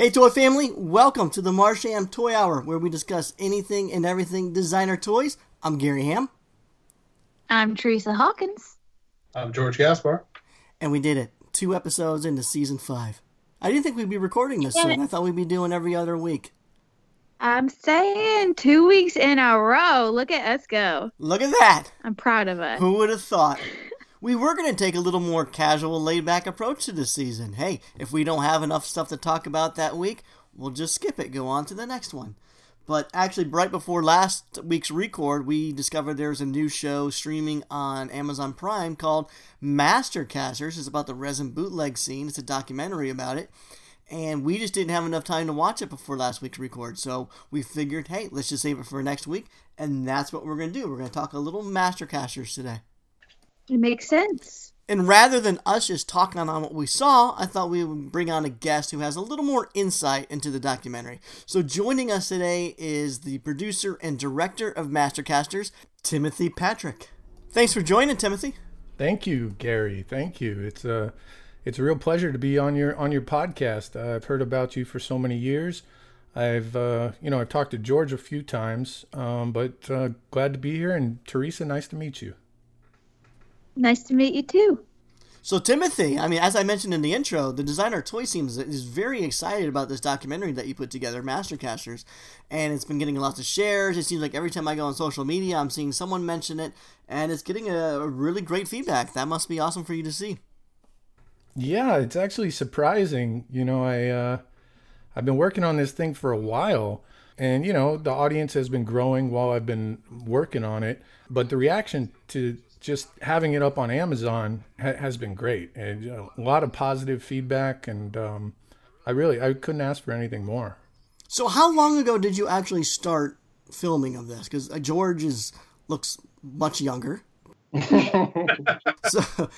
Hey, toy family, welcome to the Martian Toy Hour, where we discuss anything and everything designer toys. I'm Gary Ham. I'm Teresa Hawkins. I'm George Gaspar. And we did it. Two episodes into season five. I didn't think we'd be recording this soon. I thought we'd be doing every other week. I'm saying two weeks in a row. Look at us go. Look at that. I'm proud of us. Who would have thought? We were going to take a little more casual, laid back approach to this season. Hey, if we don't have enough stuff to talk about that week, we'll just skip it, go on to the next one. But actually, right before last week's record, we discovered there's a new show streaming on Amazon Prime called Master Casters. It's about the resin bootleg scene. It's a documentary about it. And we just didn't have enough time to watch it before last week's record. So we figured, hey, let's just save it for next week. And that's what we're going to do. We're going to talk a little Master Casters today. It makes sense. And rather than us just talking on what we saw, I thought we would bring on a guest who has a little more insight into the documentary. So joining us today is the producer and director of Mastercasters, Timothy Patrick. Thanks for joining, Timothy. Thank you, Gary. Thank you. It's a it's a real pleasure to be on your on your podcast. Uh, I've heard about you for so many years. I've uh, you know I've talked to George a few times, um, but uh, glad to be here. And Teresa, nice to meet you. Nice to meet you too. So Timothy, I mean, as I mentioned in the intro, the designer Toy Seams is very excited about this documentary that you put together, Mastercasters, and it's been getting lots of shares. It seems like every time I go on social media, I'm seeing someone mention it, and it's getting a, a really great feedback. That must be awesome for you to see. Yeah, it's actually surprising. You know, I uh, I've been working on this thing for a while, and you know, the audience has been growing while I've been working on it, but the reaction to just having it up on Amazon ha- has been great, and you know, a lot of positive feedback, and um, I really I couldn't ask for anything more. So, how long ago did you actually start filming of this? Because uh, George is looks much younger. so,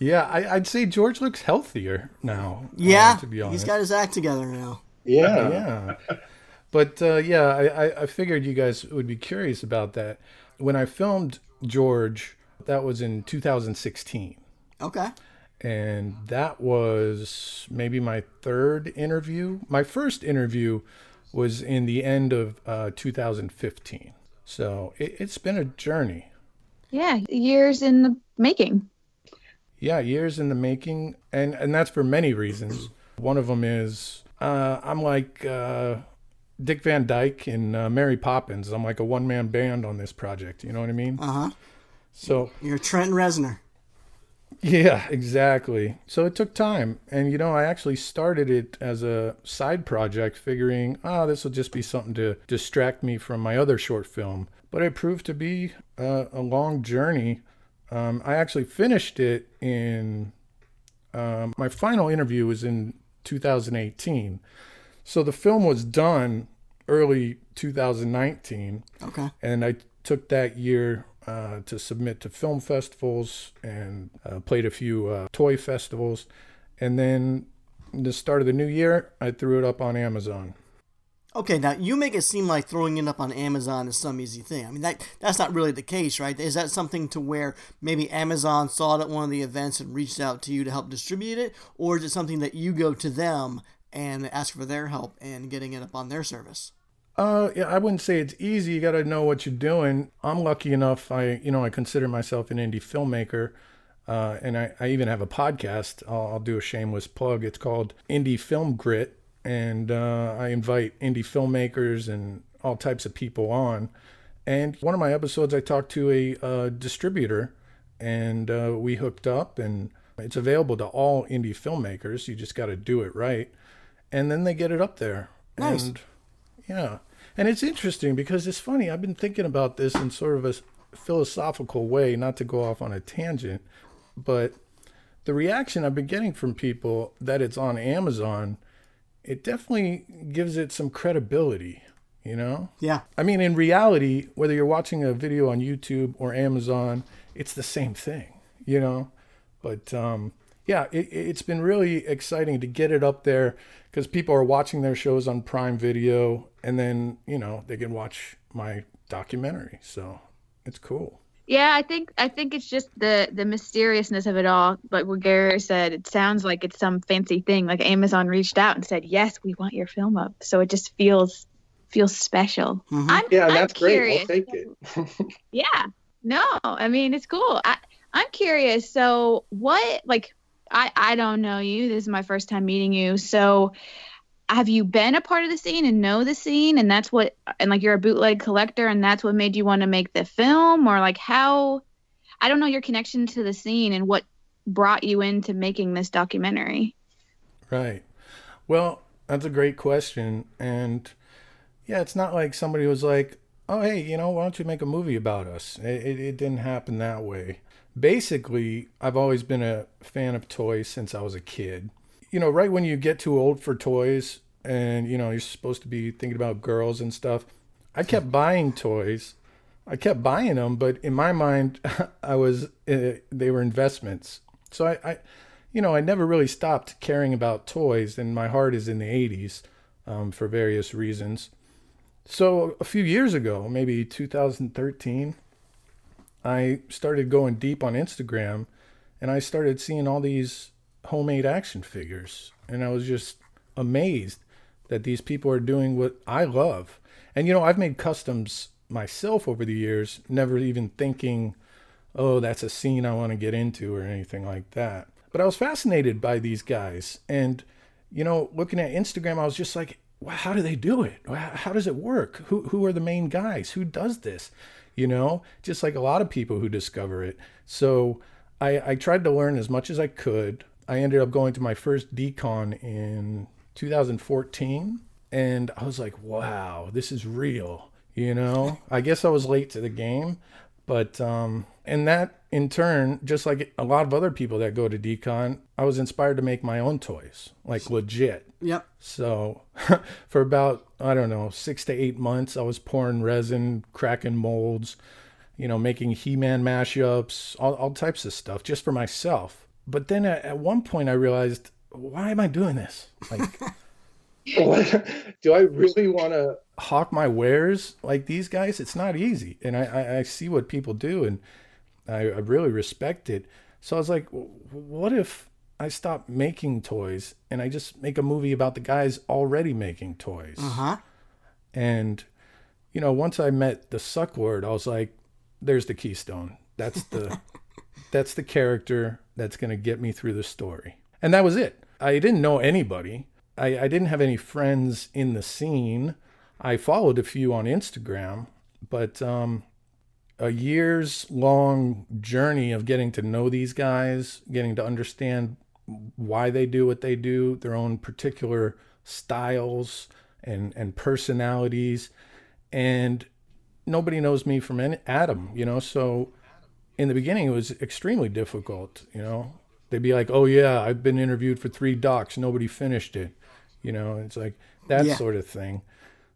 yeah, I, would say George looks healthier now. Uh, yeah, uh, to be honest, he's got his act together now. Yeah, yeah. But uh, yeah, I, I figured you guys would be curious about that. When I filmed George, that was in 2016. Okay. And that was maybe my third interview. My first interview was in the end of uh, 2015. So it, it's been a journey. Yeah, years in the making. Yeah, years in the making. And, and that's for many reasons. One of them is uh, I'm like uh, Dick Van Dyke in uh, Mary Poppins. I'm like a one man band on this project. You know what I mean? Uh huh. So you're Trent Reznor. Yeah, exactly. So it took time. And, you know, I actually started it as a side project, figuring, oh, this will just be something to distract me from my other short film. But it proved to be a, a long journey. Um, I actually finished it in um, my final interview was in 2018. So the film was done early 2019. Okay. And I took that year uh, to submit to film festivals and uh, played a few uh, toy festivals. And then the start of the new year, I threw it up on Amazon. Okay, now you make it seem like throwing it up on Amazon is some easy thing. I mean that that's not really the case, right? Is that something to where maybe Amazon saw it at one of the events and reached out to you to help distribute it, or is it something that you go to them and ask for their help in getting it up on their service? Uh, yeah, I wouldn't say it's easy. You got to know what you're doing. I'm lucky enough. I, you know, I consider myself an indie filmmaker, uh, and I, I even have a podcast. I'll, I'll, do a shameless plug. It's called Indie Film Grit, and uh, I invite indie filmmakers and all types of people on. And one of my episodes, I talked to a uh, distributor, and uh, we hooked up, and it's available to all indie filmmakers. You just got to do it right, and then they get it up there. Nice. And, yeah. And it's interesting because it's funny. I've been thinking about this in sort of a philosophical way, not to go off on a tangent, but the reaction I've been getting from people that it's on Amazon, it definitely gives it some credibility, you know? Yeah. I mean, in reality, whether you're watching a video on YouTube or Amazon, it's the same thing, you know? But um, yeah, it, has been really exciting to get it up there because people are watching their shows on Prime Video, and then you know they can watch my documentary. So it's cool. Yeah, I think I think it's just the the mysteriousness of it all. Like what Gary said, it sounds like it's some fancy thing. Like Amazon reached out and said, "Yes, we want your film up." So it just feels feels special. Mhm. I'm, Yeah, I'm that's great. curious. We'll take it. Yeah. No, I mean it's cool. I I'm curious. So what like I I don't know you. This is my first time meeting you. So have you been a part of the scene and know the scene and that's what and like you're a bootleg collector and that's what made you want to make the film or like how I don't know your connection to the scene and what brought you into making this documentary. Right. Well, that's a great question. And yeah, it's not like somebody was like, oh, hey, you know, why don't you make a movie about us? It, it, it didn't happen that way. Basically, I've always been a fan of toys since I was a kid. You know, right when you get too old for toys and, you know, you're supposed to be thinking about girls and stuff, I kept buying toys. I kept buying them, but in my mind, I was, uh, they were investments. So I, I you know, I never really stopped caring about toys, and my heart is in the 80s um, for various reasons. So a few years ago, maybe 2013, I started going deep on Instagram and I started seeing all these homemade action figures. And I was just amazed that these people are doing what I love. And, you know, I've made customs myself over the years, never even thinking, oh, that's a scene I want to get into or anything like that. But I was fascinated by these guys. And, you know, looking at Instagram, I was just like, how do they do it? How does it work? Who, who are the main guys? Who does this? You know, just like a lot of people who discover it. So I, I tried to learn as much as I could. I ended up going to my first decon in 2014. And I was like, wow, this is real. You know, I guess I was late to the game, but um, and that in turn, just like a lot of other people that go to decon, I was inspired to make my own toys, like legit. Yep. So for about, I don't know, six to eight months, I was pouring resin, cracking molds, you know, making He Man mashups, all, all types of stuff just for myself. But then at, at one point, I realized, why am I doing this? Like, What- Do I really want to? hawk my wares like these guys? It's not easy. And I, I, I see what people do and I, I really respect it. So I was like, what if I stop making toys and I just make a movie about the guys already making toys? Uh huh. And, you know, once I met the Sucklord, I was like, there's the keystone. That's the that's the character that's gonna get me through the story. And that was it. I didn't know anybody. I, I didn't have any friends in the scene. I followed a few on Instagram, but um a years long journey of getting to know these guys, getting to understand why they do what they do, their own particular styles and and personalities, and nobody knows me from any, Adam, you know. So in the beginning, it was extremely difficult, you know. They'd be like, "Oh yeah, I've been interviewed for three docs, nobody finished it," you know. It's like that Yeah. sort of thing.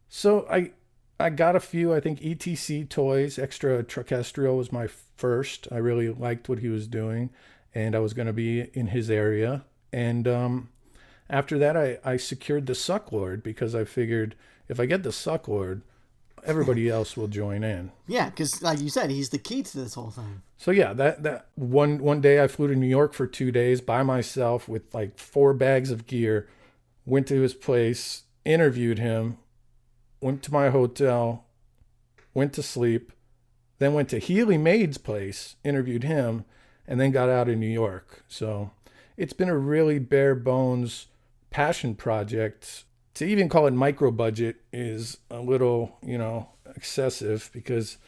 So I I got a few. I think ETC toys, extra Truckestrio was my first. I really liked what he was doing, and I was going to be in his area. And um, after that, I, I secured the Sucklord because I figured if I get the Sucklord, everybody else will join in. Yeah, because like you said, he's the key to this whole thing. So yeah, that that one one day I flew to New York for two days by myself with like four bags of gear. Went to his place, interviewed him, went to my hotel, went to sleep, then went to Healy Made's place, interviewed him, and then got out of New York. So it's been a really bare bones passion project. To even call it micro budget is a little, you know, excessive because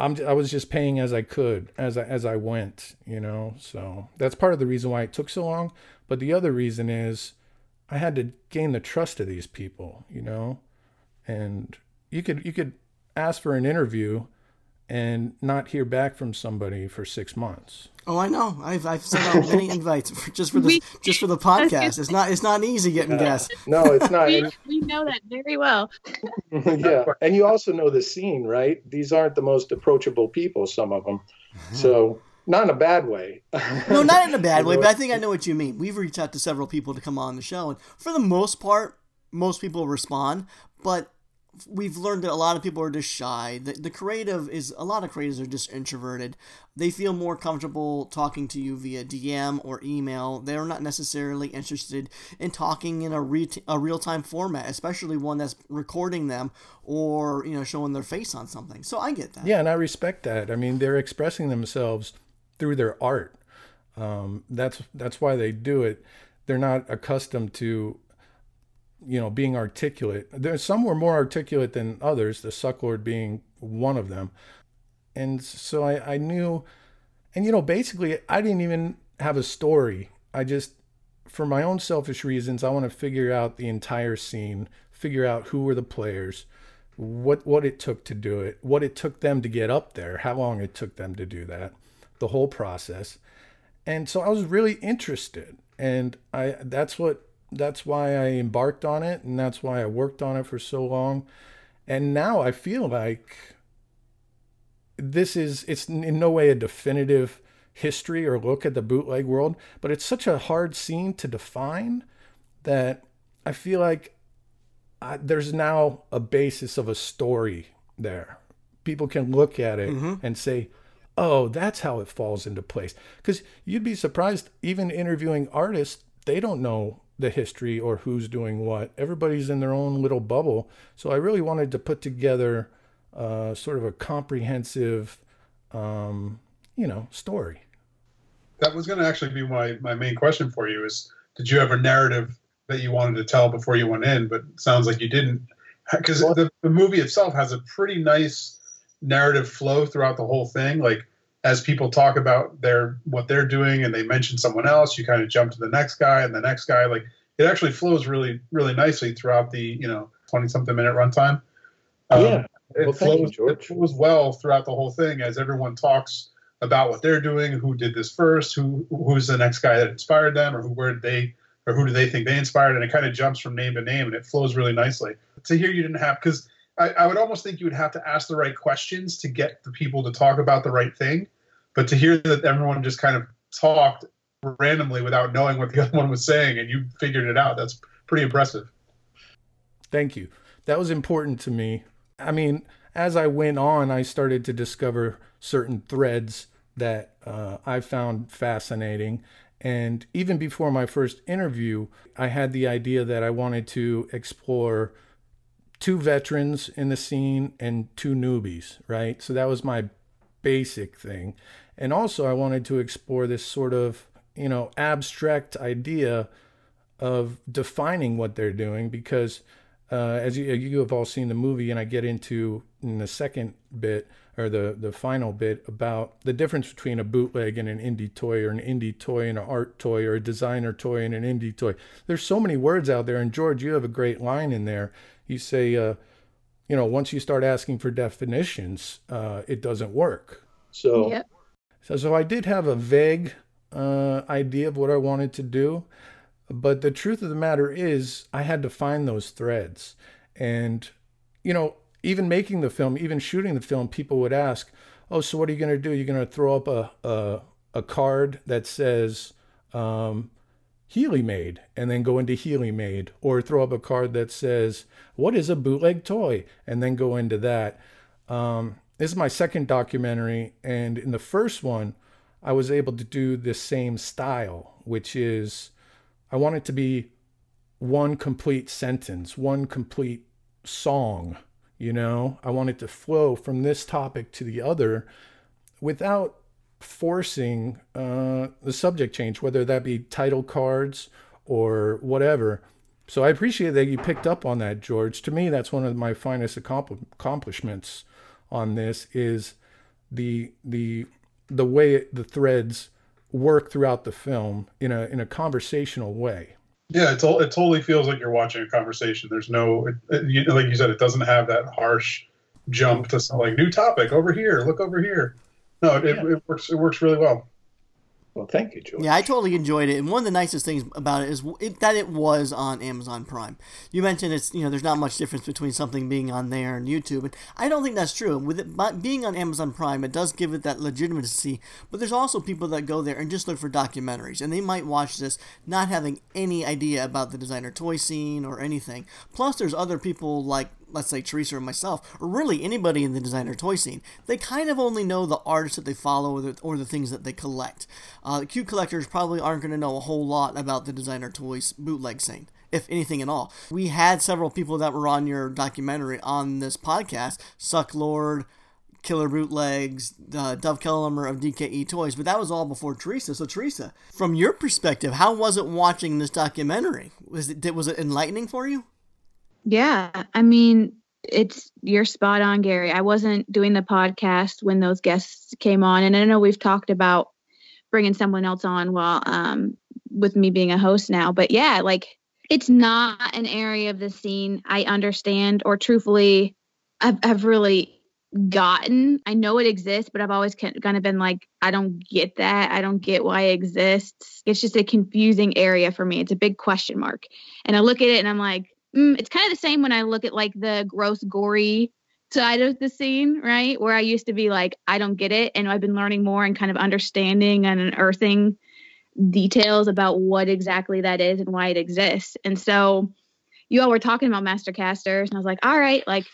I'm I was just paying as I could as I, as I went, you know. So that's part of the reason why it took so long. But the other reason is I had to gain the trust of these people, you know. And you could you could ask for an interview and not hear back from somebody for six months. Oh, I know. I've I've sent out many invites for, just for the We- just for the podcast. It's not it's not easy getting guests. No, it's not. We, we know that very well. yeah, and you also know the scene, right? These aren't the most approachable people. Some of them, uh-huh. so not in a bad way. No, not in a bad way, but I think I know what you mean. We've reached out to several people to come on the show, and for the most part, most people respond. But we've learned that a lot of people are just shy. The, the creative is a lot of creatives are just introverted. They feel more comfortable talking to you via DM or email. They're not necessarily interested in talking in a, re- a real time format, especially one that's recording them or you know showing their face on something. So I get that. Yeah, and I respect that. I mean, they're expressing themselves through their art. Um, that's that's why they do it. They're not accustomed to you know, being articulate. There, some were more articulate than others, the Sucklord being one of them. And so I, I knew, and you know, basically, I didn't even have a story. I just, for my own selfish reasons, I want to figure out the entire scene, figure out who were the players, what what it took to do it, what it took them to get up there, how long it took them to do that, the whole process. And so I was really interested, and I that's what that's why I embarked on it and that's why I worked on it for so long. And now I feel like this is it's in no way a definitive history or look at the bootleg world, but it's such a hard scene to define that I feel like I, there's now a basis of a story there. People can look at it mm-hmm. and say, "Oh, that's how it falls into place." Because you'd be surprised, even interviewing artists, they don't know the history or who's doing what. Everybody's in their own little bubble. So I really wanted to put together uh, sort of a comprehensive, um, you know, story. That was going to actually be my, my main question for you is, did you have a narrative that you wanted to tell before you went in, but sounds like you didn't because the, the movie itself has a pretty nice narrative flow throughout the whole thing. Like as people talk about their what they're doing and they mention someone else, you kind of jump to the next guy and the next guy. Like it actually flows really really nicely throughout the you know twenty something minute runtime. Um, yeah, it well, flows you, it flows well throughout the whole thing as everyone talks about what they're doing, who did this first, who who's the next guy that inspired them, or who where did they or who do they think they inspired, and it kind of jumps from name to name and it flows really nicely. To hear you didn't have because I, I, would almost think you would have to ask the right questions to get the people to talk about the right thing. But to hear that everyone just kind of talked randomly without knowing what the other one was saying and you figured it out, that's pretty impressive. Thank you. That was important to me. I mean, as I went on, I started to discover certain threads that uh, I found fascinating. And even before my first interview, I had the idea that I wanted to explore two veterans in the scene and two newbies, right? So that was my basic thing. And also, I wanted to explore this sort of, you know, abstract idea of defining what they're doing because, uh, as you, you have all seen the movie, and I get into in the second bit or the, the final bit about the difference between a bootleg and an indie toy or an indie toy and an art toy or a designer toy and an indie toy. There's so many words out there. And George, you have a great line in there. You say, uh, you know, once you start asking for definitions, uh, it doesn't work. So, yep. so, so I did have a vague uh, idea of what I wanted to do, but the truth of the matter is, I had to find those threads. And, you know, even making the film, even shooting the film, people would ask, "Oh, so what are you going to do? You're going to throw up a, a a card that says." Um, Healy made and then go into Healy made, or throw up a card that says, What is a bootleg toy? and then go into that. Um, this is my second documentary, and in the first one, I was able to do the same style, which is I want it to be one complete sentence, one complete song. You know, I want it to flow from this topic to the other without forcing uh, the subject change, whether that be title cards or whatever. So I appreciate that you picked up on that, George. To me, that's one of my finest accomplishments on this is the the the way the threads work throughout the film in a in a conversational way. Yeah, it, it totally feels like you're watching a conversation. There's no, it, it, like you said, it doesn't have that harsh jump to like new topic over here. Look over here. No, it, yeah. it works. It works really well. Well, thank you, George. Yeah, I totally enjoyed it, and one of the nicest things about it is it, that it was on Amazon Prime. You mentioned it's you know there's not much difference between something being on there and YouTube, and I don't think that's true. With it being on Amazon Prime, it does give it that legitimacy. But there's also people that go there and just look for documentaries, and they might watch this not having any idea about the designer toy scene or anything. Plus, there's other people like let's say Teresa or myself, or really anybody in the designer toy scene, they kind of only know the artists that they follow or the, or the things that they collect. Uh, cute collectors probably aren't going to know a whole lot about the designer toys bootleg scene if anything at all. We had several people that were on your documentary on this podcast, Sucklord, Killer Bootlegs, uh, Dov Kelemer of DKE Toys, but that was all before Teresa. So Teresa, from your perspective, how was it watching this documentary? Was it was it enlightening for you? Yeah, I mean, it's you're spot on, Gary. I wasn't doing the podcast when those guests came on, and I know we've talked about bringing someone else on while um, with me being a host now, but yeah, like it's not an area of the scene I understand or truthfully I've, I've really gotten. I know it exists, but I've always kind of been like, I don't get that. I don't get why it exists. It's just a confusing area for me. It's a big question mark. And I look at it and I'm like, mm, it's kind of the same when I look at like the gross, gory side of the scene, right? Where I used to be like, I don't get it. And I've been learning more and kind of understanding and unearthing details about what exactly that is and why it exists. And so you all were talking about master casters, and I was like, all right, like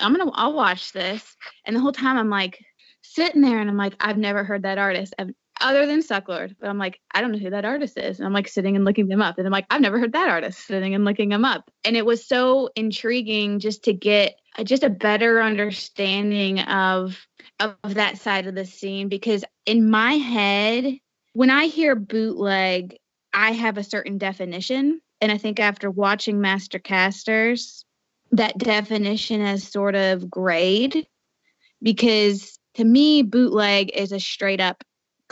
I'm gonna I'll watch this. And the whole time I'm like sitting there and I'm like, I've never heard that artist I've, other than Sucklord. But I'm like, I don't know who that artist is. And I'm like sitting and looking them up. And I'm like, I've never heard that artist sitting and looking them up. And it was so intriguing just to get just a better understanding of of that side of the scene because in my head when I hear bootleg, I have a certain definition. And I think after watching Master Casters, that definition has sort of grayed because to me, bootleg is a straight up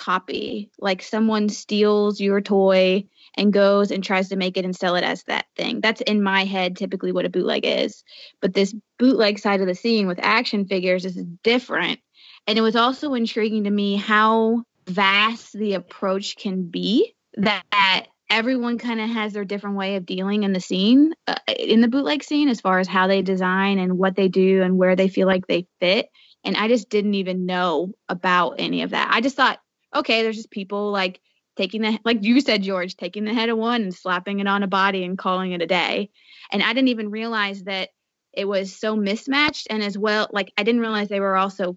copy. Like someone steals your toy and goes and tries to make it and sell it as that thing. That's in my head typically what a bootleg is. But this bootleg side of the scene with action figures is different. And it was also intriguing to me how vast the approach can be that everyone kind of has their different way of dealing in the scene uh, in the bootleg scene as far as how they design and what they do and where they feel like they fit and i just didn't even know about any of that i just thought okay there's just people like taking the like you said george taking the head of one and slapping it on a body and calling it a day and i didn't even realize that it was so mismatched and as well like i didn't realize they were also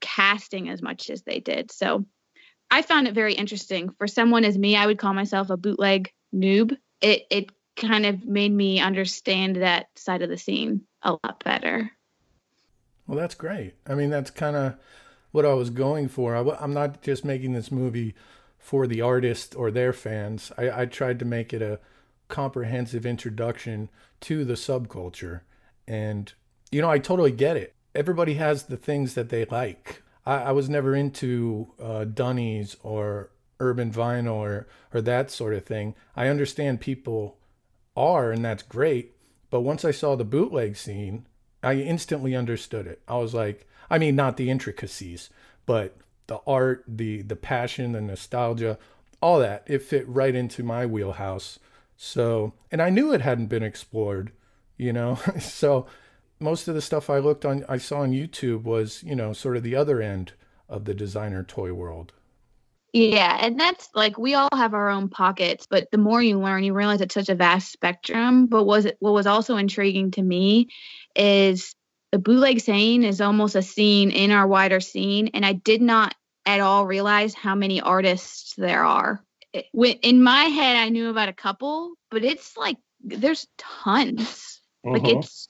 casting as much as they did so I found it very interesting. For someone as me, I would call myself a bootleg noob. It it kind of made me understand that side of the scene a lot better. Well, that's great. I mean, that's kind of what I was going for. I, am not just making this movie for the artist or their fans. I, I tried to make it a comprehensive introduction to the subculture. And, you know, I totally get it. Everybody has the things that they like. I, I was never into uh, Dunnies or urban vinyl or or that sort of thing. I understand people are, and that's great. But once I saw the bootleg scene, I instantly understood it. I was like, I mean, not the intricacies, but the art, the the passion, the nostalgia, all that. It fit right into my wheelhouse. So, and I knew it hadn't been explored, you know. so most of the stuff I looked on, I saw on YouTube was, you know, sort of the other end of the designer toy world. Yeah, and that's like we all have our own pockets, but the more you learn, you realize it's such a vast spectrum. But was what was also intriguing to me is the bootleg scene is almost a scene in our wider scene, and I did not at all realize how many artists there are. in my head, I knew about a couple, but it's like there's tons. Like mm-hmm. it's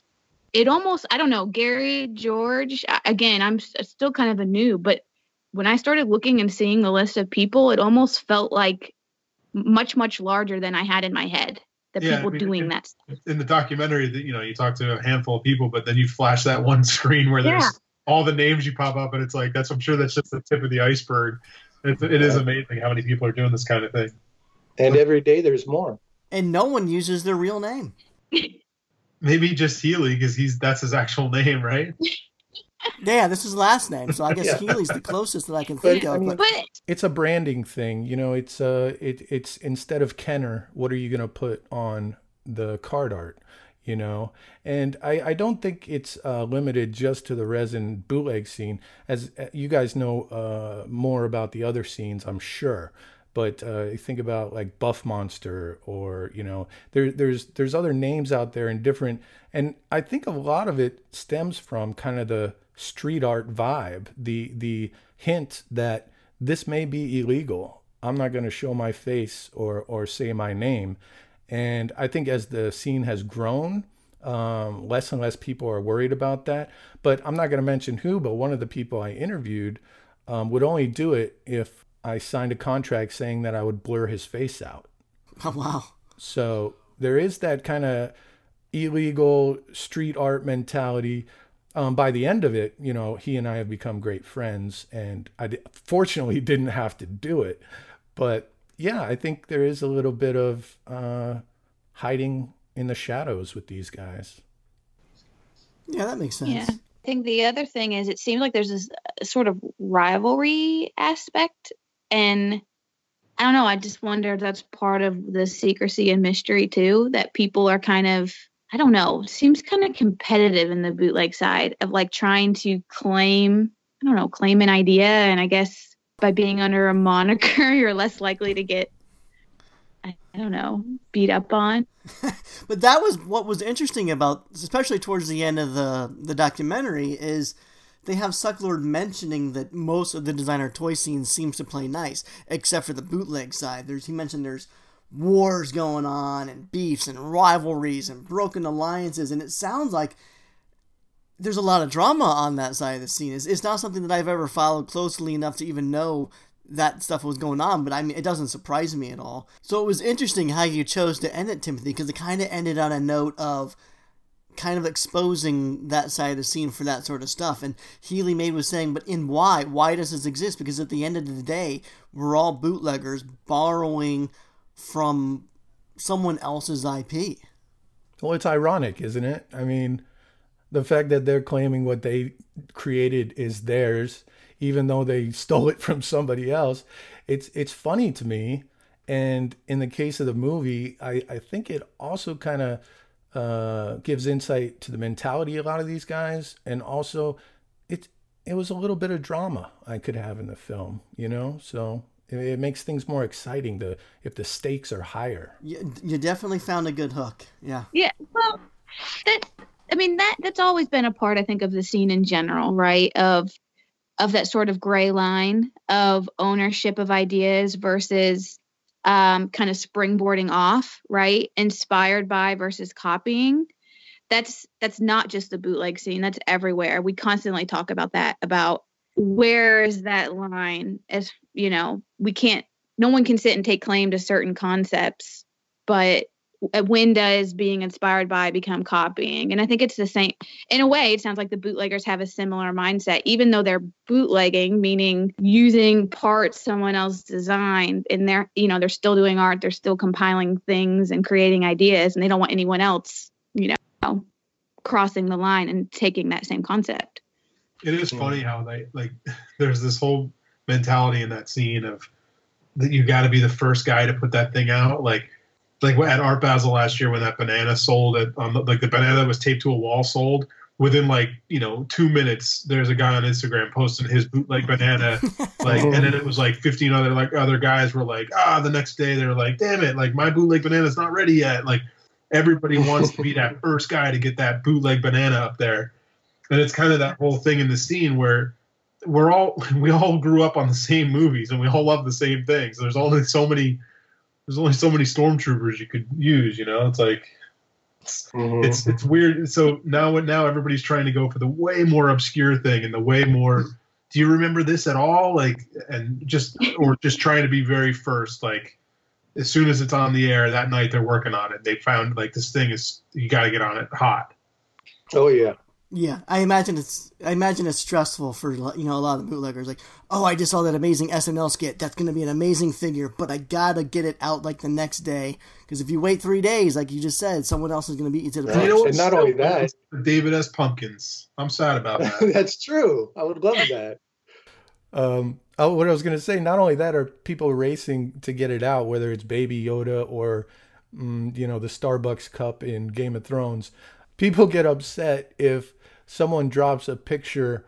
it almost I don't know Gary George again I'm still kind of a new but when I started looking and seeing the list of people it almost felt like much much larger than I had in my head the yeah, people I mean, doing in, that stuff. in the documentary that you know you talk to a handful of people but then you flash that one screen where there's yeah. all the names you pop up and it's like that's I'm sure that's just the tip of the iceberg it, it is amazing how many people are doing this kind of thing and every day there's more and no one uses their real name Maybe just Healy because he's that's his actual name, right? Yeah, this is last name, so I guess yeah. Healy's the closest that I can think but, of. But... It's a branding thing, you know. It's uh, it it's instead of Kenner, what are you gonna put on the card art? You know, and I, I don't think it's uh, limited just to the resin bootleg scene. As uh, you guys know uh, more about the other scenes, I'm sure. but uh, you think about like Buff Monster, or you know, there, there's there's other names out there and different, and I think a lot of it stems from kind of the street art vibe, the the hint that this may be illegal. I'm not going to show my face or or say my name, and I think as the scene has grown, um, less and less people are worried about that. But I'm not going to mention who, but one of the people I interviewed um, would only do it if I signed a contract saying that I would blur his face out. Oh, wow. So there is that kind of illegal street art mentality. Um, by the end of it, you know, he and I have become great friends, and I d- fortunately didn't have to do it. But yeah, I think there is a little bit of uh, hiding in the shadows with these guys. Yeah, that makes sense. Yeah. I think the other thing is it seems like there's this uh, sort of rivalry aspect and I don't know, I just wonder if that's part of the secrecy and mystery too that people are kind of I don't know, seems kind of competitive in the bootleg side of like trying to claim, I don't know, claim an idea and I guess by being under a moniker you're less likely to get I don't know, beat up on. but that was what was interesting about, especially towards the end of the the documentary, is they have Sucklord mentioning that most of the designer toy scene seems to play nice, except for the bootleg side. There's he mentioned there's wars going on and beefs and rivalries and broken alliances, and it sounds like there's a lot of drama on that side of the scene. It's, it's not something that I've ever followed closely enough to even know that stuff was going on, but I mean, it doesn't surprise me at all. So it was interesting how you chose to end it, Timothy, because it kind of ended on a note of kind of exposing that side of the scene for that sort of stuff. And Healy Made was saying, but in why? Why does this exist? Because at the end of the day, we're all bootleggers borrowing from someone else's IP. Well, it's ironic, isn't it? I mean, the fact that they're claiming what they created is theirs even though they stole it from somebody else. It's it's funny to me. And in the case of the movie, I, I think it also kind of uh, gives insight to the mentality of a lot of these guys, and also it it was a little bit of drama I could have in the film, you know. So it, it makes things more exciting to if the stakes are higher. You, you definitely found a good hook. Yeah. Yeah. Well, that I mean that that's always been a part I think of the scene in general, right? Of of that sort of gray line of ownership of ideas versus um, kind of springboarding off, right? Inspired by versus copying. That's that's not just the bootleg scene. That's everywhere. We constantly talk about that. About where is that line? As you know, we can't. No one can sit and take claim to certain concepts, but uh, when does being inspired by become copying? And I think it's the same. In a way, it sounds like the bootleggers have a similar mindset, even though they're bootlegging, meaning using parts someone else designed, and they're you know they're still doing art, they're still compiling things and creating ideas, and they don't want anyone else, you know, crossing the line and taking that same concept. It is funny how they like. There's this whole mentality in that scene of that you got to be the first guy to put that thing out, like like at Art Basel last year when that banana sold it on the, like the banana that was taped to a wall sold within like you know two minutes there's a guy on instagram posting his bootleg banana like and then it was like 15 other like other guys were like ah the next day they're like damn it like my bootleg banana's not ready yet. Like everybody wants to be that first guy to get that bootleg banana up there. And it's kind of that whole thing in the scene where we're all we all grew up on the same movies and we all love the same things there's only so many there's only so many stormtroopers you could use. You know, it's like it's, mm-hmm. it's it's weird. So now now everybody's trying to go for the way more obscure thing and the way more. Do you remember this at all? Like, and just or just trying to be very first. Like, as soon as it's on the air that night, they're working on it. They found like this thing is you got to get on it hot. Oh yeah. Yeah, I imagine it's I imagine it's stressful for you know a lot of the bootleggers. Like, oh, I just saw that amazing SNL skit. That's going to be an amazing figure, but I gotta get it out like the next day because if you wait three days, like you just said, someone else is going to beat you to the punch. You know and not only that, David S. Pumpkins. I'm sad about that. That's true. I would love that. Um, oh, what I was going to say, not only that, are people racing to get it out, whether it's Baby Yoda or, mm, you know, the Starbucks cup in Game of Thrones. People get upset if someone drops a picture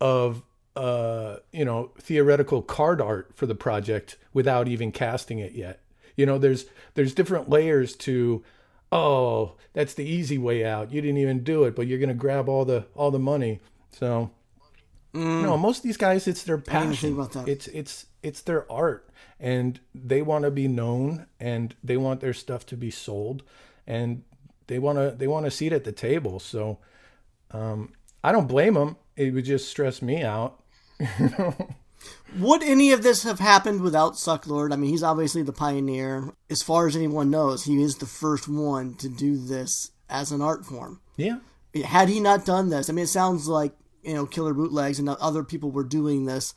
of uh, you know, theoretical card art for the project without even casting it yet. You know, there's there's different layers to oh, that's the easy way out. You didn't even do it, but you're going to grab all the all the money. So mm. no, most of these guys it's their passion. It's it's it's their art and they want to be known and they want their stuff to be sold and they want to they want to seat at the table. So um, I don't blame them. It would just stress me out. Would any of this have happened without Sucklord? I mean, he's obviously the pioneer. As far as anyone knows, he is the first one to do this as an art form. Yeah. Had he not done this, I mean, it sounds like you know Killer Bootlegs and other people were doing this,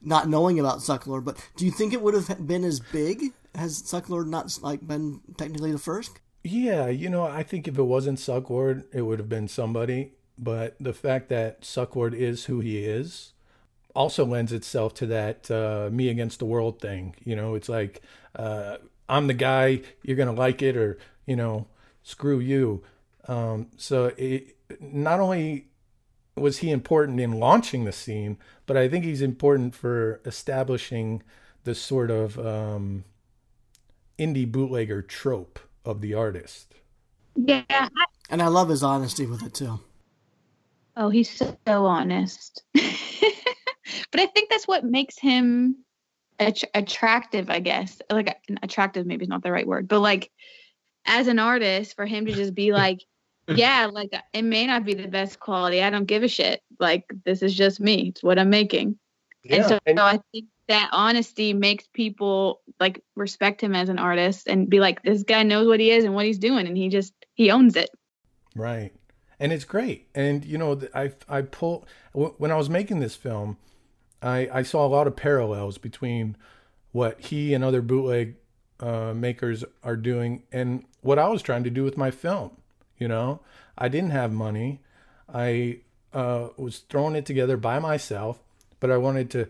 not knowing about Sucklord. But do you think it would have been as big? Has Sucklord not like been technically the first? Yeah, you know, I think if it wasn't Sucklord, it would have been somebody. But the fact that Sucklord is who he is also lends itself to that uh, me against the world thing. You know, it's like uh, I'm the guy, you're gonna like it, or you know, screw you. Um, so it, not only was he important in launching the scene, but I think he's important for establishing the sort of um, indie bootlegger trope of the artist. Yeah. And I love his honesty with it too. Oh, he's so honest. but I think that's what makes him att- attractive, I guess. Like attractive maybe is not the right word, but like as an artist for him to just be like yeah, like it may not be the best quality. I don't give a shit. Like this is just me. It's what I'm making. Yeah, and so, and- so I think that honesty makes people like respect him as an artist and be like this guy knows what he is and what he's doing and he just he owns it right and it's great. And you know i i pull when i was making this film i i saw a lot of parallels between what he and other bootleg uh, makers are doing and what i was trying to do with my film you know? I didn't have money. I uh, was throwing it together by myself but i wanted to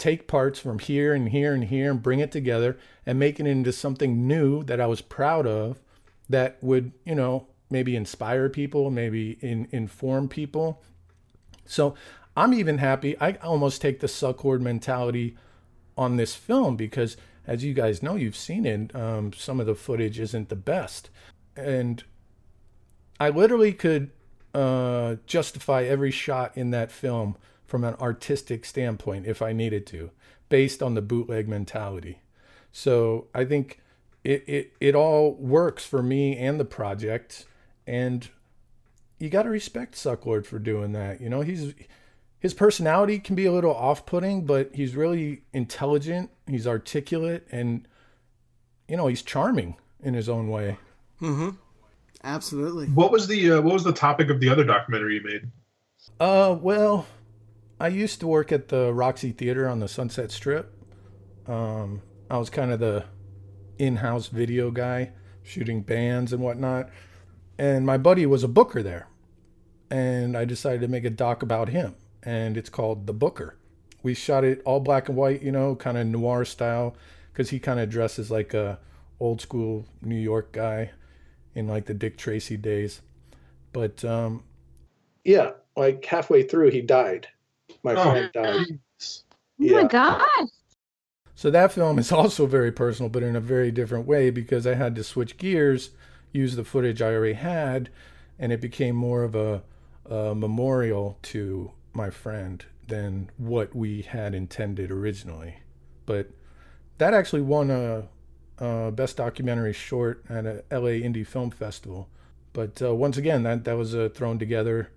take parts from here and here and here and bring it together and make it into something new that I was proud of that would, you know, maybe inspire people, maybe in, inform people. So I'm even happy. I almost take the Sucklord mentality on this film because, as you guys know, you've seen it, um, some of the footage isn't the best. And I literally could uh, justify every shot in that film from an artistic standpoint if I needed to, based on the bootleg mentality. So I think it, it, it all works for me and the project. And you got to respect Sucklord for doing that. You know, he's his personality can be a little off-putting, but he's really intelligent. He's articulate, and you know, he's charming in his own way. Mm-hmm. Absolutely. What was the uh, what was the topic of the other documentary you made? Uh, well, I used to work at the Roxy Theater on the Sunset Strip. Um, I was kind of the in-house video guy, shooting bands and whatnot. And my buddy was a booker there, and I decided to make a doc about him, and it's called The Booker. We shot it all black and white, you know, kind of noir style, because he kind of dresses like a old school New York guy in like the Dick Tracy days. But um, yeah, like halfway through, he died my oh, friend died. Oh yeah. my gosh. So that film is also very personal, but in a very different way because I had to switch gears, use the footage I already had, and it became more of a, a memorial to my friend than what we had intended originally. But that actually won a, a best documentary short at a LA Indie Film Festival. But uh, once again, that that was uh, thrown together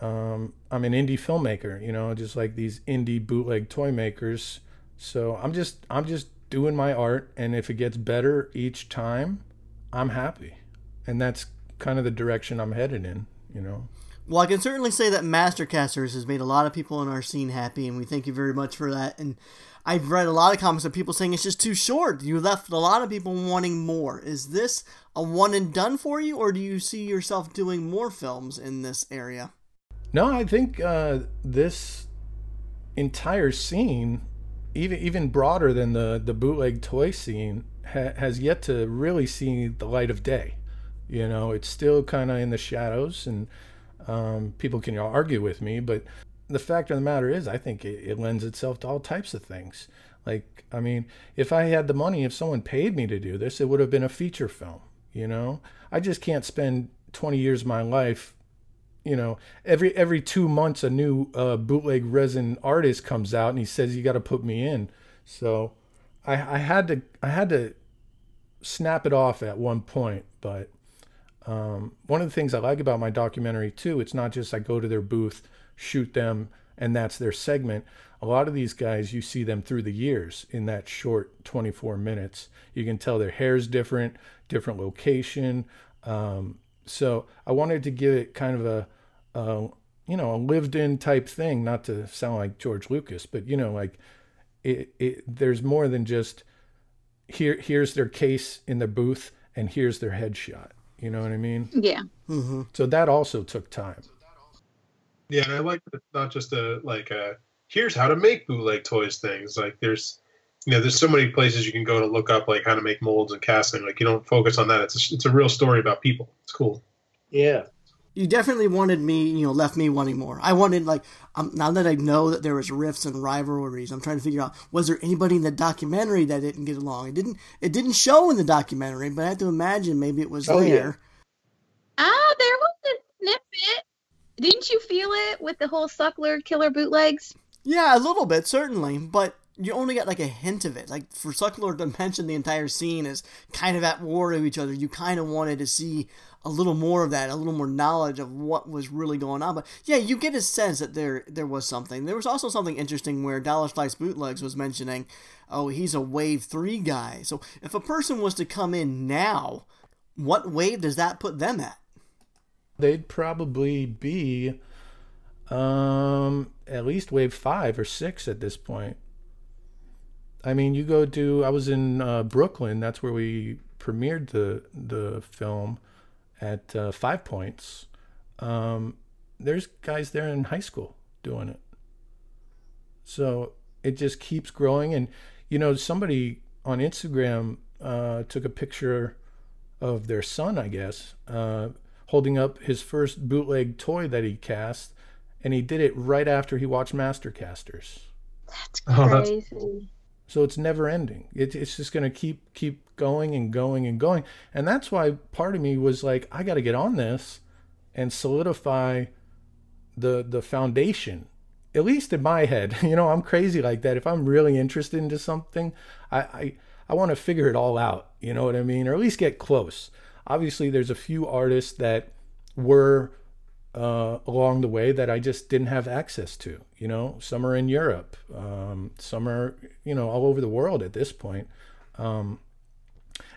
um, I'm an indie filmmaker, you know, just like these indie bootleg toy makers. So I'm just I'm just doing my art, and if it gets better each time, I'm happy, and that's kind of the direction I'm headed in, you know. Well, I can certainly say that Mastercasters has made a lot of people in our scene happy, and we thank you very much for that. And I've read a lot of comments of people saying it's just too short. You left a lot of people wanting more. Is this a one and done for you, or do you see yourself doing more films in this area? No, I think uh, this entire scene, even even broader than the the bootleg toy scene, ha- has yet to really see the light of day. You know, it's still kind of in the shadows, and um, people can argue with me, but the fact of the matter is, I think it, it lends itself to all types of things. Like, I mean, if I had the money, if someone paid me to do this, it would have been a feature film. You know, I just can't spend 20 years of my life. You know, every every two months a new uh, bootleg resin artist comes out and he says you got to put me in. So, I, I had to I had to snap it off at one point, but um, one of the things I like about my documentary too, it's not just I go to their booth, shoot them, and that's their segment. A lot of these guys, you see them through the years in that short 24 minutes. You can tell their hair's different, different location. Um, so I wanted to give it kind of a, a you know, a lived-in type thing, not to sound like George Lucas, but you know, like it, it there's more than just here. Here's their case in the booth, and here's their headshot. You know what I mean? Yeah. Mm-hmm. So that also took time. Yeah, and I like that it's not just a like a here's how to make bootleg toys things. Like there's you know there's so many places you can go to look up like how to make molds and casting. Like you don't focus on that. It's a, it's a real story about people. It's cool. Yeah. You definitely wanted me, you know, left me wanting more. I wanted like um, now that I know that there was rifts and rivalries, I'm trying to figure out was there anybody in the documentary that didn't get along? It didn't. It didn't show in the documentary, but I have to imagine maybe it was Oh, yeah. there. Oh, there was a snippet. Didn't you feel it with the whole Sucklord killer bootlegs? Yeah, a little bit, certainly, but you only got like a hint of it. Like for Sucklord to mention the entire scene is kind of at war with each other, you kind of wanted to see a little more of that, a little more knowledge of what was really going on. But yeah, you get a sense that there there was something. There was also something interesting where Dallas Slice Bootlegs was mentioning, oh, he's a Wave Three guy. So if a person was to come in now, what wave does that put them at? They'd probably be um, at least wave five or six at this point. I mean, you go do. I was in uh, Brooklyn. That's where we premiered the the film at uh, Five Points. Um, there's guys there in high school doing it. So it just keeps growing. And you know, somebody on Instagram uh, took a picture of their son, I guess, uh, holding up his first bootleg toy that he cast, and he did it right after he watched Mastercasters. That's Oh, that's crazy. So it's never ending. It, it's just going to keep keep going and going and going. And that's why part of me was like, I got to get on this and solidify the the foundation. At least in my head, you know, I'm crazy like that. If I'm really interested into something, I I, I want to figure it all out. You know what I mean, or at least get close. Obviously, there's a few artists that were uh, along the way that I just didn't have access to. You know, some are in Europe, um, some are you know all over the world at this point. Um,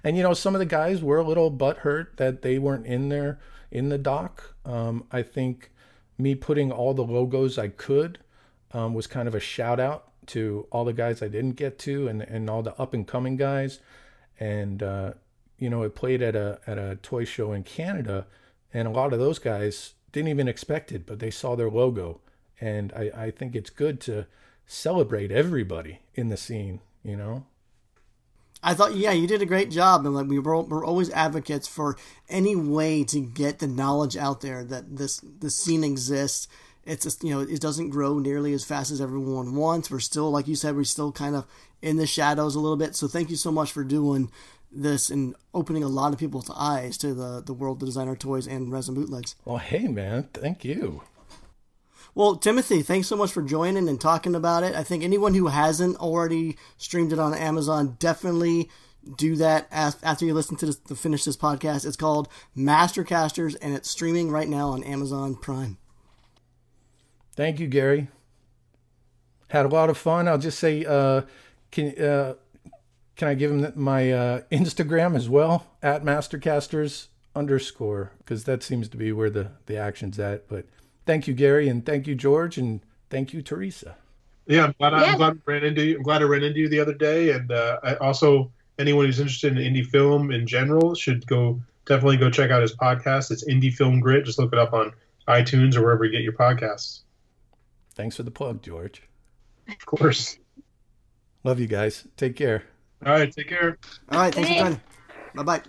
and you know, some of the guys were a little butthurt that they weren't in there in the doc. Um, I think me putting all the logos I could um, was kind of a shout out to all the guys I didn't get to and and all the up and coming guys. And uh, you know, it played at a at a toy show in Canada, and a lot of those guys didn't even expect it, but they saw their logo, and I, I think it's good to celebrate everybody in the scene. You know. I thought, yeah, you did a great job, and like we were, we're always advocates for any way to get the knowledge out there that this the scene exists. It's just, you know it doesn't grow nearly as fast as everyone wants. We're still, like you said, we're still kind of in the shadows a little bit. So thank you so much for doing this and opening a lot of people's eyes to the the world of designer toys and resin bootlegs. Well, hey man, thank you. Well, Timothy, thanks so much for joining and talking about it. I think anyone who hasn't already streamed it on Amazon definitely do that after you listen to, this, to finish this podcast. It's called Mastercasters and it's streaming right now on Amazon Prime. Thank you, Gary. Had a lot of fun. I'll just say, uh, can uh, can I give him my uh, Instagram as well at Mastercasters underscore because that seems to be where the the action's at. But thank you, Gary, and thank you, George, and thank you, Teresa. Yeah, I'm glad, Yeah. I'm glad I ran into you. I'm glad I ran into you the other day, and uh, I also anyone who's interested in indie film in general should go definitely go check out his podcast. It's Indie Film Grit. Just look it up on iTunes or wherever you get your podcasts. Thanks for the plug, George. Of course. Love you guys. Take care. All right, take care. All right, thanks for joining. Bye bye.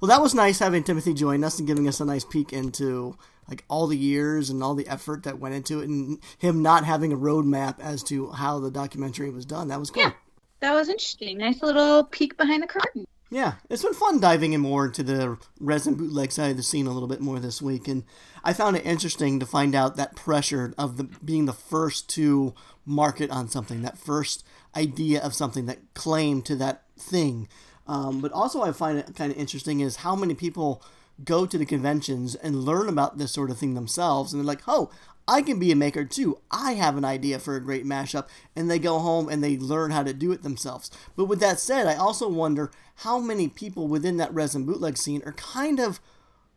Well, that was nice having Timothy join us and giving us a nice peek into like all the years and all the effort that went into it, and him not having a roadmap as to how the documentary was done. That was cool. Yeah, that was interesting. Nice little peek behind the curtain. Yeah, it's been fun diving in more into the resin bootleg side of the scene a little bit more this week, and I found it interesting to find out that pressure of the being the first to market on something, that first idea of something, that claim to that thing. Um, but also, I find it kind of interesting is how many people go to the conventions and learn about this sort of thing themselves, and they're like, "Oh, I can be a maker too. I have an idea for a great mashup, and they go home and they learn how to do it themselves. But with that said, I also wonder how many people within that resin bootleg scene are kind of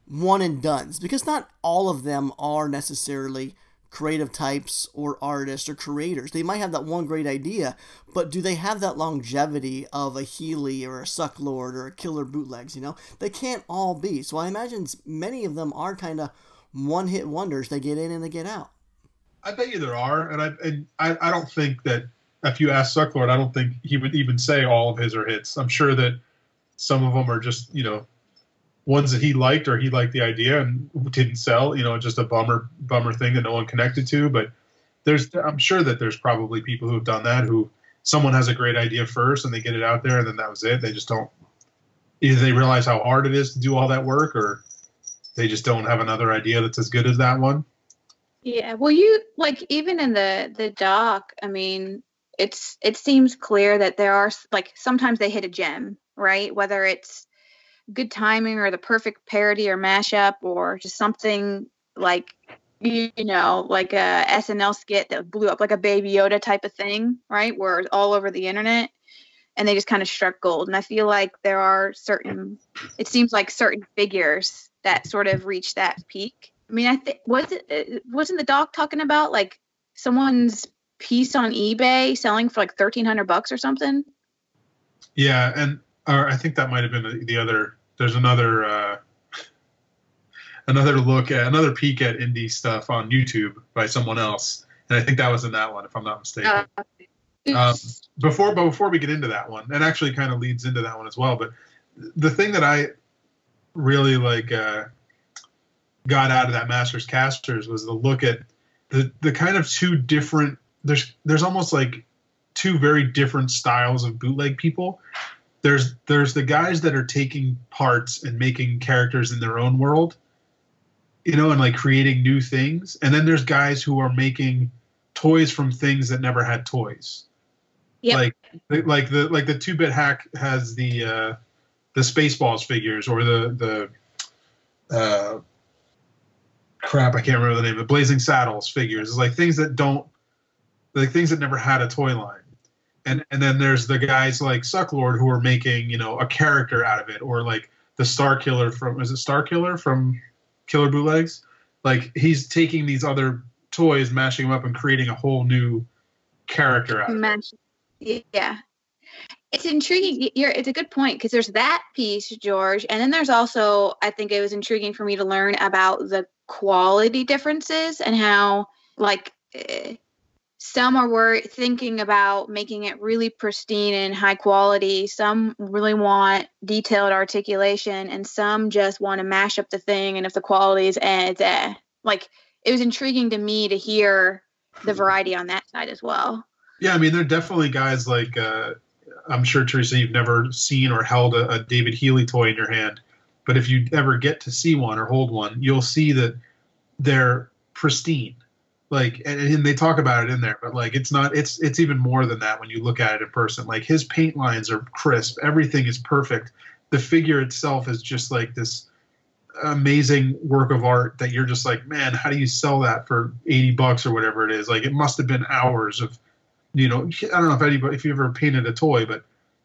one and done's because not all of them are necessarily creative types or artists or creators. They might have that one great idea, but do they have that longevity of a Healy or a Sucklord or a Killer Bootlegs? You know, they can't all be. So I imagine many of them are kind of one hit wonders. They get in and they get out. I bet you there are, and I and I, I don't think that if you ask Sucklord, I don't think he would even say all of his are hits. I'm sure that some of them are just you know ones that he liked or he liked the idea and didn't sell. You know, just a bummer bummer thing that no one connected to. But there's I'm sure that there's probably people who have done that who someone has a great idea first and they get it out there and then that was it. They just don't either they realize how hard it is to do all that work or they just don't have another idea that's as good as that one. Yeah, well, you like even in the the doc. I mean, it's it seems clear that there are like sometimes they hit a gem, right? Whether it's good timing or the perfect parody or mashup or just something like you know like a SNL skit that blew up like a Baby Yoda type of thing, right? Where it's all over the internet and they just kind of struck gold. And I feel like there are certain, it seems like certain figures that sort of reach that peak. I mean, I think was it wasn't the doc talking about like someone's piece on eBay selling for like thirteen hundred bucks or something? Yeah, and or I think that might have been the, the other. There's another uh, another look at another peek at indie stuff on YouTube by someone else, and I think that was in that one, if I'm not mistaken. Uh, um, before, but before we get into that one, and actually kind of leads into that one as well. But the thing that I really like uh, got out of that Masters Casters was the look at the the kind of two different. There's there's almost like two very different styles of bootleg people. There's there's the guys that are taking parts and making characters in their own world, you know, and like creating new things. And then there's guys who are making toys from things that never had toys. Yep. Like like the like the two bit hack has the uh, the Spaceballs figures or the the uh, crap I can't remember the name. The Blazing Saddles figures. It's like things that don't like things that never had a toy line. And and then there's the guys like Sucklord who are making you know a character out of it or like the Star Killer from is it Star Killer from Killer Bootlegs? Like he's taking these other toys, mashing them up, and creating a whole new character out of it. Yeah, it's intriguing. You're, it's a good point because there's that piece, George, and then there's also I think it was intriguing for me to learn about the quality differences and how like eh, some are were thinking about making it really pristine and high quality. Some really want detailed articulation, and some just want to mash up the thing. And if the quality is eh, it's eh. Like it was intriguing to me to hear the variety on that side as well. Yeah, I mean, there are definitely guys like uh, I'm sure Teresa, you've never seen or held a, a, David Healy toy in your hand, but if you ever get to see one or hold one, you'll see that they're pristine. Like, and, and they talk about it in there, but like, it's not. It's it's even more than that when you look at it in person. Like his paint lines are crisp, everything is perfect. The figure itself is just like this amazing work of art that you're just like, man, how do you sell that for 80 bucks or whatever it is? Like, it must have been hours of you know, I don't know if anybody, if you ever painted a toy, but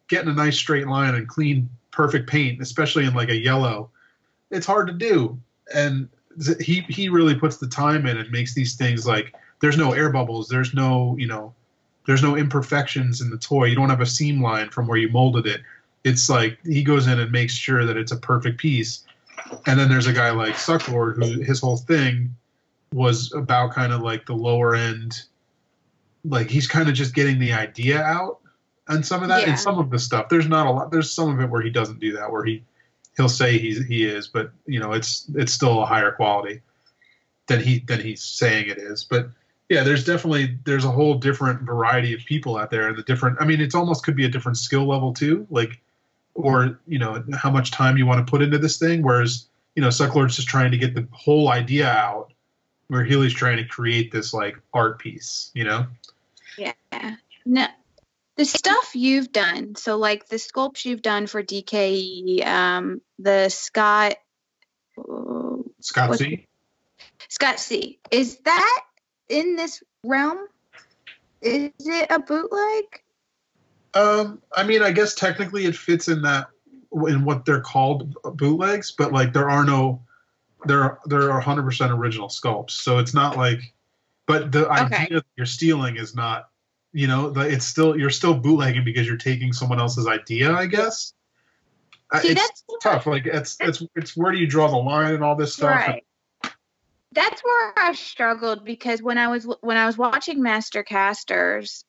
getting a nice straight line and clean, perfect paint, especially in like a yellow, it's hard to do. And he he really puts the time in and makes these things like there's no air bubbles, there's no you know, there's no imperfections in the toy. You don't have a seam line from where you molded it. It's like he goes in and makes sure that it's a perfect piece. And then there's a guy like Sucklord who his whole thing was about kind of like the lower end like he's kind of just getting the idea out and some of that yeah. and some of the stuff there's not a lot there's some of it where he doesn't do that where he he'll say he's he is, but you know it's it's still a higher quality than he than he's saying it is. But yeah, there's definitely there's a whole different variety of people out there, and the different. I mean, it's almost could be a different skill level too, like or you know how much time you want to put into this thing. Whereas you know Sucklord's just trying to get the whole idea out, where Healy's trying to create this like art piece. You know. Yeah. No, the stuff you've done, so like the sculpts you've done for DKE, um, the Scott. Scott C. Scott C. Is that in this realm? Is it a bootleg? Um, I mean, I guess technically it fits in that in what they're called bootlegs, but like there are no there there are 100% original sculpts, so it's not like. But the okay. idea that you're stealing is not you know it's still you're still bootlegging because you're taking someone else's idea i guess uh, See, it's that's tough like it's it's it's where do you draw the line and all this stuff right. that's where i struggled because when i was when i was watching master casters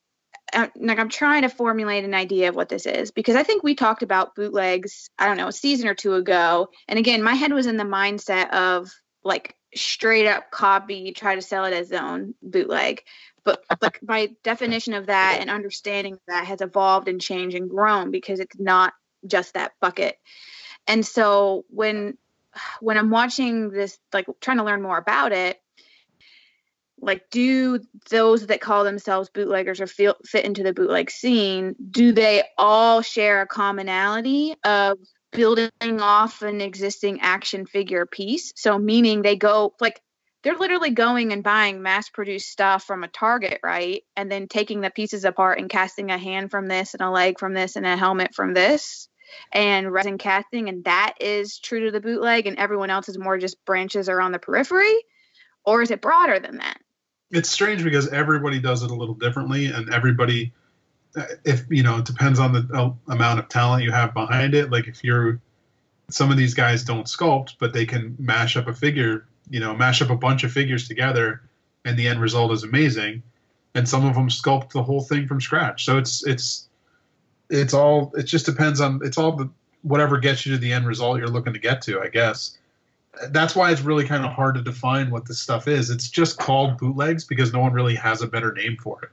uh, like i'm trying to formulate an idea of what this is because i think we talked about bootlegs i don't know a season or two ago. And again my head was in the mindset of like straight up copy try to sell it as own bootleg. But like my definition of that and understanding that has evolved and changed and grown because it's not just that bucket. And so when when i'm watching this like trying to learn more about it like do those that call themselves bootleggers or feel, fit into the bootleg scene do they all share a commonality of building off an existing action figure piece? So meaning they go like they're literally going and buying mass produced stuff from a target right? And then taking the pieces apart and casting a hand from this and a leg from this and a helmet from this and resin casting and that is true to the bootleg and everyone else is more just branches around the periphery? Or is it broader than that it's strange because everybody does it a little differently and everybody if you know it depends on the uh, amount of talent you have behind it. Like if you're some of these guys don't sculpt but they can mash up a figure you know mash up a bunch of figures together and the end result is amazing. And some of them sculpt the whole thing from scratch. So it's it's it's all it just depends on it's all the whatever gets you to the end result you're looking to get to i guess that's why it's really kind of hard to define what this stuff is it's just called bootlegs because no one really has a better name for it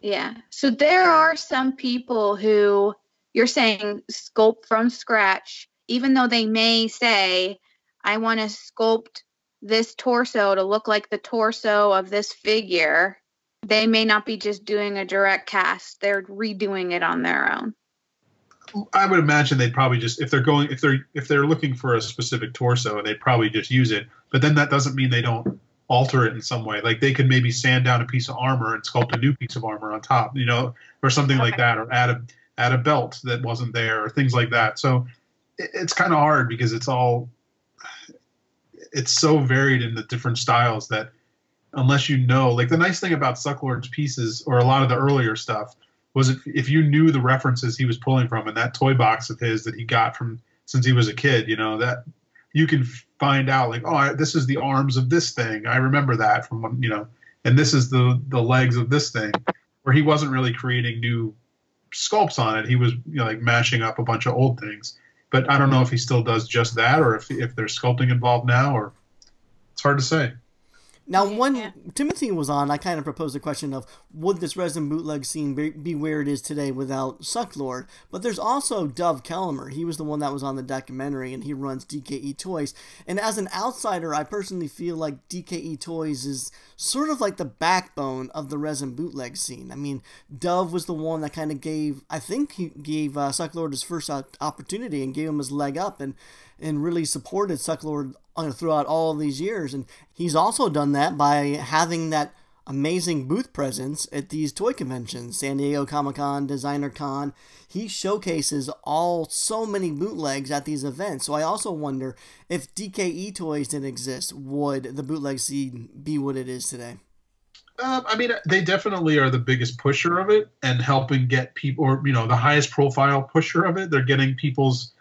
yeah so there are some people who you're saying sculpt from scratch even though they may say i want to sculpt this torso to look like the torso of this figure, they may not be just doing a direct cast. They're redoing it on their own. I would imagine they'd probably just if they're going if they're if they're looking for a specific torso, they'd probably just use it. But then that doesn't mean they don't alter it in some way. Like they could maybe sand down a piece of armor and sculpt a new piece of armor on top, you know, or something okay. like that, or add a add a belt that wasn't there, or things like that. So it, it's kind of hard because it's all it's so varied in the different styles that unless you know, like the nice thing about Sucklord's pieces or a lot of the earlier stuff was if, if you knew the references he was pulling from and that toy box of his that he got from since he was a kid, you know, that you can find out like, oh, I, this is the arms of this thing. I remember that from when, you know, and this is the the legs of this thing, where he wasn't really creating new sculpts on it. He was you know, like mashing up a bunch of old things but I don't know if he still does just that or if if there's sculpting involved now or it's hard to say. Now, when yeah. Timothy was on, I kind of proposed the question of would this resin bootleg scene be, be where it is today without Sucklord? But there's also Dov Kelemer. He was the one that was on the documentary, and he runs DKE Toys. And as an outsider, I personally feel like DKE Toys is sort of like the backbone of the resin bootleg scene. I mean, Dov was the one that kind of gave, I think he gave uh, Sucklord his first opportunity and gave him his leg up. And and really supported Sucklord throughout all these years. And he's also done that by having that amazing booth presence at these toy conventions, San Diego Comic Con, Designer Con. He showcases all so many bootlegs at these events. So I also wonder if DKE toys didn't exist, would the bootleg scene be what it is today? Uh, I mean, they definitely are the biggest pusher of it and helping get people, or you know, the highest profile pusher of it. They're getting people's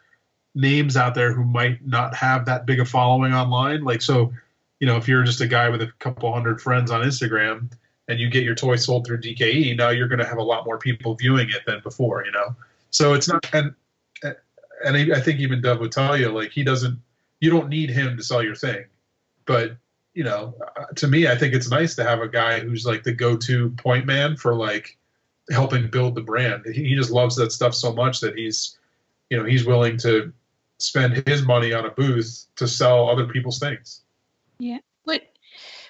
names out there who might not have that big a following online. Like, so, you know, if you're just a guy with a couple hundred friends on Instagram and you get your toy sold through DKE, now you're going to have a lot more people viewing it than before, you know? So it's not, and and I, think even Dov would tell you, like he doesn't, you don't need him to sell your thing, but you know, uh, to me, I think it's nice to have a guy who's like the go-to point man for like helping build the brand. He just loves that stuff so much that he's, you know, he's willing to spend his money on a booth to sell other people's things. Yeah. Would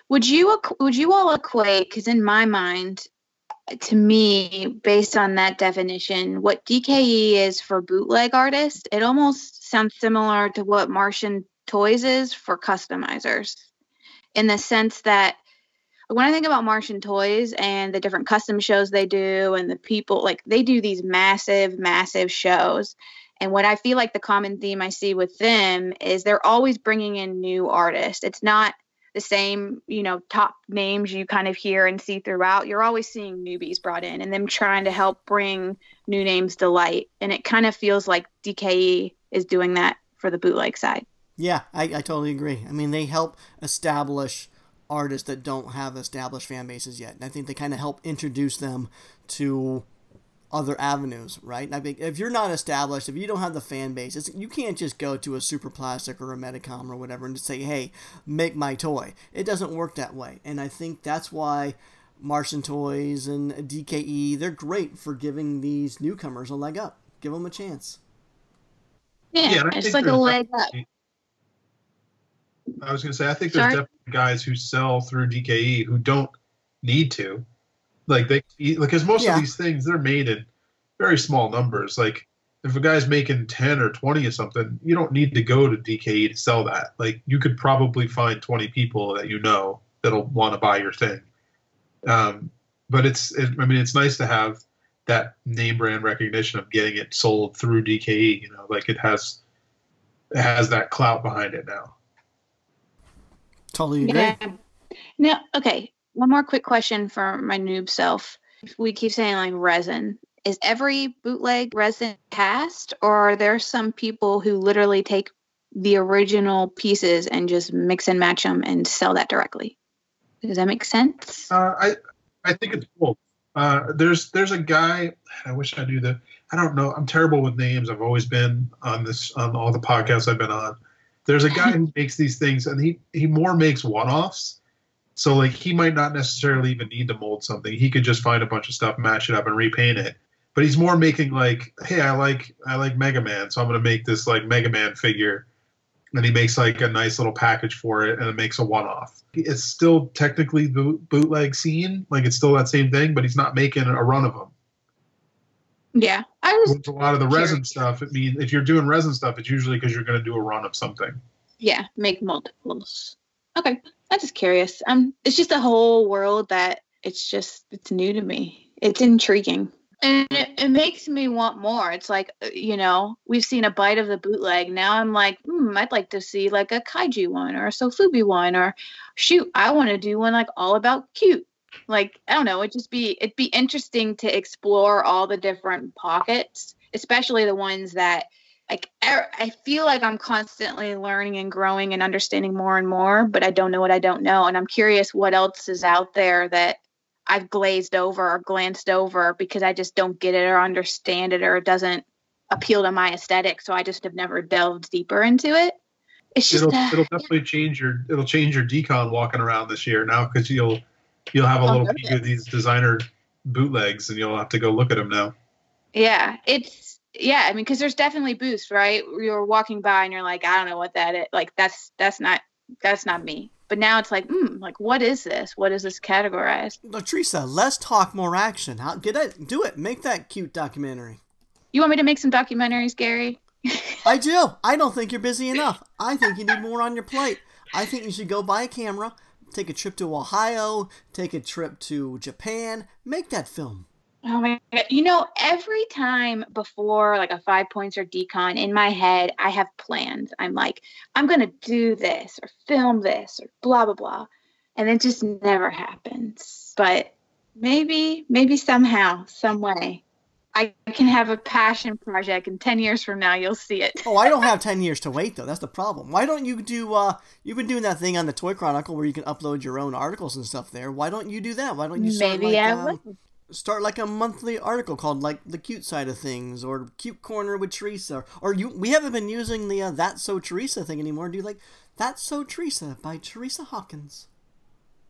would you would you all equate? Because in my mind, to me, based on that definition, what DKE is for bootleg artists, it almost sounds similar to what Martian Toys is for customizers, in the sense that when I think about Martian Toys and the different custom shows they do and the people, like they do these massive, massive shows. And what I feel like the common theme I see with them is they're always bringing in new artists. It's not the same, you know, top names you kind of hear and see throughout. You're always seeing newbies brought in and them trying to help bring new names to light. And it kind of feels like DKE is doing that for the bootleg side. Yeah, I, I totally agree. I mean, they help establish artists that don't have established fan bases yet. And I think they kind of help introduce them to other avenues, right? I mean, if you're not established, if you don't have the fan base, you can't just go to a Super Plastic or a Medicom or whatever and just say, "Hey, make my toy." It doesn't work that way, and I think that's why Martian Toys and DKE they're great for giving these newcomers a leg up. Give them a chance. Yeah, yeah it's like a leg up. I was going to say, I think there's Sorry? definitely guys who sell through DKE who don't need to. Like they, like because most yeah. of these things they're made in very small numbers. Like if a guy's making ten or twenty or something, you don't need to go to DKE to sell that. Like you could probably find twenty people that you know that'll want to buy your thing. Um, but it's, it, I mean, it's nice to have that name brand recognition of getting it sold through DKE. You know, like it has, it has that clout behind it now. Totally agree. Yeah. Now, okay, one more quick question for my noob self. We keep saying like resin. Is every bootleg resin cast, or are there some people who literally take the original pieces and just mix and match them and sell that directly? Does that make sense? Uh, I I think it's cool. Uh, there's there's a guy. I wish I knew the. I don't know. I'm terrible with names. I've always been on this on all the podcasts I've been on. There's a guy who makes these things, and he he more makes one-offs. So like he might not necessarily even need to mold something. He could just find a bunch of stuff, match it up, and repaint it. But he's more making like, hey, I like I like Mega Man, so I'm gonna make this like Mega Man figure, and he makes like a nice little package for it, and it makes a one-off. It's still technically the bootleg scene, like it's still that same thing, but he's not making a run of them. Yeah, I was. With a lot of the curious. resin stuff, it means if you're doing resin stuff, it's usually because you're going to do a run of something. Yeah, make multiples. Okay, I'm just curious. Um, it's just a whole world that it's just it's new to me. It's intriguing. And it, it, makes me want more. It's like, uh, you know, we've seen a bite of the bootleg. Now I'm like, hmm, I'd like to see like a kaiju one or a Sofubi one, or shoot, I want to do one like all about cute like i don't know it'd just be it'd be interesting to explore all the different pockets especially the ones that like i feel like i'm constantly learning and growing and understanding more and more but i don't know what i don't know and i'm curious what else is out there that i've glazed over or glanced over because i just don't get it or understand it or it doesn't appeal to my aesthetic so i just have never delved deeper into it it's just it'll, uh, it'll definitely yeah. change your it'll change your decon walking around this year now because you'll You'll have a little peek of these designer bootlegs, and you'll have to go look at them now. Yeah, it's yeah. I mean, because there's definitely boosts, right? You're walking by and you're like, I don't know what that is. Like that's that's not that's not me. But now it's like, mm, like what is this? What is this categorized? Latresa, less talk, more action. How get it? Do it. Make that cute documentary. You want me to make some documentaries, Gary? I do. I don't think you're busy enough. I think you need more on your plate. I think you should go buy a camera, take a trip to Ohio, take a trip to Japan, make that film. Oh my god. You know, every time before like a five points or decon in my head, I have plans. I'm like, I'm gonna do this or film this or blah blah blah. And it just never happens. But maybe, maybe somehow, some way. I can have a passion project, and ten years from now, you'll see it. oh, I don't have ten years to wait though. That's the problem. Why don't you do? uh You've been doing that thing on the Toy Chronicle where you can upload your own articles and stuff there. Why don't you do that? Why don't you start maybe like, I um. Start like a monthly article called like the cute side of things or cute corner with Teresa or you we haven't been using the uh, that's so Teresa thing anymore. Do you like that's so Teresa by Teresa Hawkins?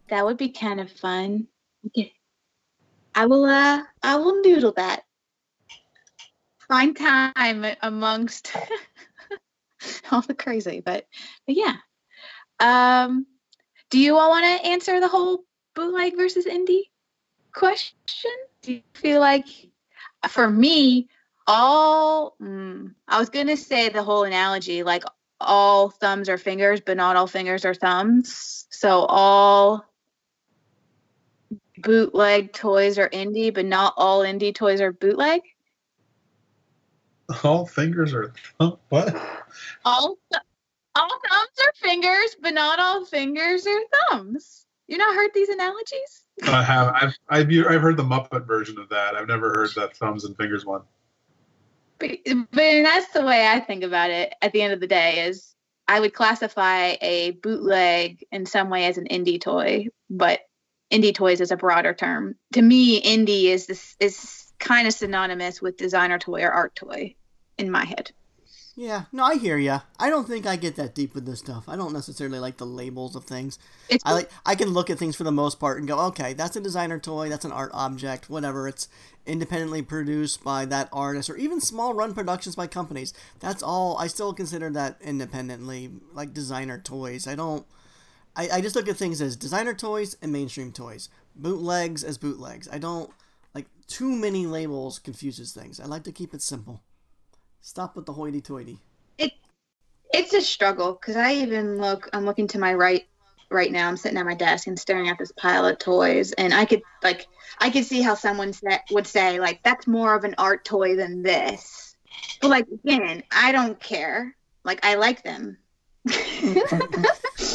That would be kind of fun. Okay. I will uh I will noodle that. Find time amongst all the crazy, but but yeah. Um do you all want to answer the whole bootleg versus indie question? Do you feel like, for me, all, mm, I was to say the whole analogy, like all thumbs are fingers, but not all fingers are thumbs. So all bootleg toys are indie, but not all indie toys are bootleg. All fingers are thumb- what? All th- all thumbs are fingers, but not all fingers are thumbs. You not heard these analogies? I have. I've, I've I've heard the Muppet version of that. I've never heard that thumbs and fingers one. But, but that's the way I think about it. At the end of the day, is I would classify a bootleg in some way as an indie toy, but indie toys is a broader term. To me, indie is this is kind of synonymous with designer toy or art toy in my head. Yeah, no, I hear ya. I don't think I get that deep with this stuff. I don't necessarily like the labels of things. It's I like I can look at things for the most part and go, okay, that's a designer toy, that's an art object, whatever. It's independently produced by that artist, or even small run productions by companies. That's all. I still consider that independently like designer toys. I don't. I, I just look at things as designer toys and mainstream toys, bootlegs as bootlegs. I don't like too many labels confuses things. I like to keep it simple. Stop with the hoity-toity. it it's a struggle because I even look. I'm looking to my right right now. I'm sitting at my desk and staring at this pile of toys, and I could like I could see how someone sa- would say like that's more of an art toy than this. But like again, I don't care. Like I like them.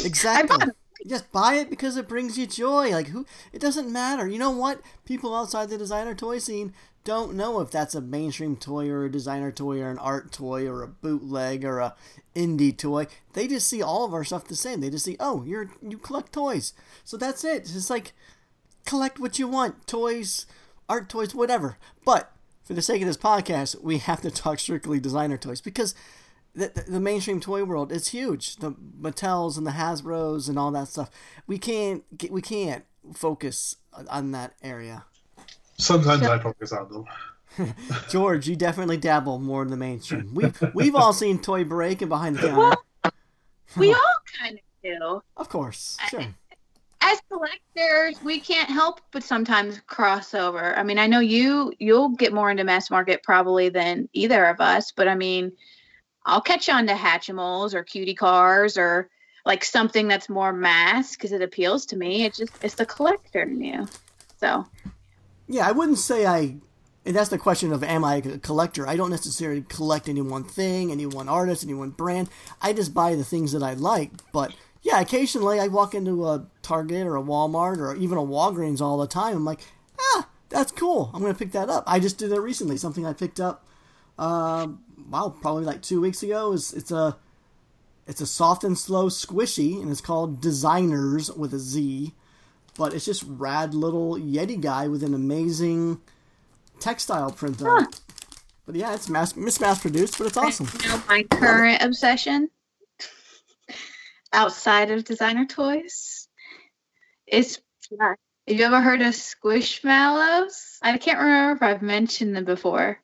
Exactly. Just buy it because it brings you joy. Like who? It doesn't matter. You know what? People outside the designer toy scene don't know if that's a mainstream toy or a designer toy or an art toy or a bootleg or a indie toy. They just see all of our stuff the same. They just see, oh, you're you collect toys. So that's it. It's like collect what you want, toys, art toys, whatever. But for the sake of this podcast, we have to talk strictly designer toys because the, the, the mainstream toy world is huge. The Mattels and the Hasbro's and all that stuff. We can't we can't focus on that area. Sometimes I focus on them. George, you definitely dabble more in the mainstream. We we've all seen Toy Break and Behind the Counter. we all kind of do. Of course, sure. As collectors, we can't help but sometimes cross over. I mean, I know you you'll get more into mass market probably than either of us, but I mean, I'll catch on to Hatchimals or Cutie Cars or like something that's more mass because it appeals to me. It just it's the collector in you. So Yeah, I wouldn't say I. And that's the question of am I a collector? I don't necessarily collect any one thing, any one artist, any one brand. I just buy the things that I like. But yeah, occasionally I walk into a Target or a Walmart or even a Walgreens all the time. I'm like, ah, that's cool. I'm gonna pick that up. I just did that recently. Something I picked up. Um, wow, probably like two weeks ago. It's, it's a it's a soft and slow squishy, and it's called Designers with a Z. But it's just rad little Yeti guy with an amazing textile print on it. But yeah, it's mass, it's mass produced, but it's awesome. you know my current obsession outside of designer toys is have you ever heard of squishmallows i can't remember if i've mentioned them before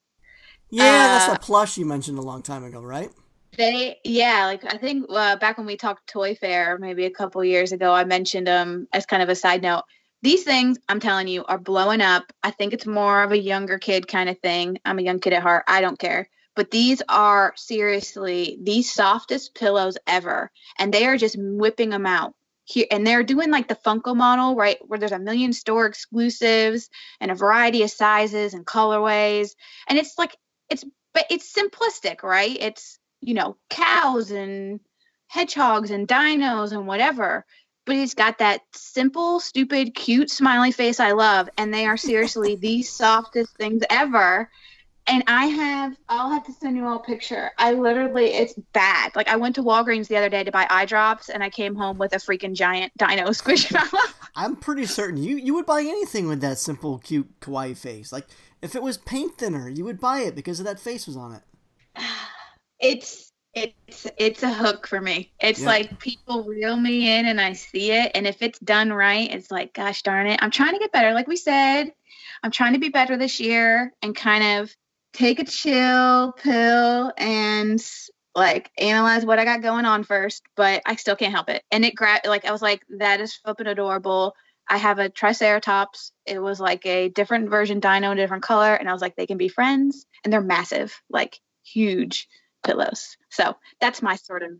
Yeah, that's a uh, plush you mentioned a long time ago, right? They yeah like i think uh, back when we talked toy fair maybe a couple years ago i mentioned them as kind of a side note. These things i'm telling you are blowing up. I think it's more of a younger kid kind of thing. I'm a young kid at heart. I don't care. But these are seriously the softest pillows ever and they are just whipping them out. Here and they're doing like the funko model right where there's a million store exclusives and a variety of sizes and colorways. And it's like it's but it's simplistic right? It's you know cows and hedgehogs and dinos and whatever but he's got that simple stupid cute smiley face i love and they are seriously the softest things ever and I have, I'll have to send you all a picture. I literally, it's bad. Like I went to Walgreens the other day to buy eye drops, and I came home with a freaking giant dino squishmallow. I'm pretty certain you you would buy anything with that simple, cute kawaii face. Like if it was paint thinner, you would buy it because of that face was on it. It's it's it's a hook for me. It's Yeah. like people reel me in and I see it and if it's done right, it's like gosh darn it. I'm trying to get better like we said. I'm trying to be better this year and kind of take a chill pill and like analyze what I got going on first, but I still can't help it. And it grabbed like I was like that is flipping adorable. I have a Triceratops. It was like a different version dino, a different color, and I was like, they can be friends, and they're massive, like huge pillows. So that's my sort of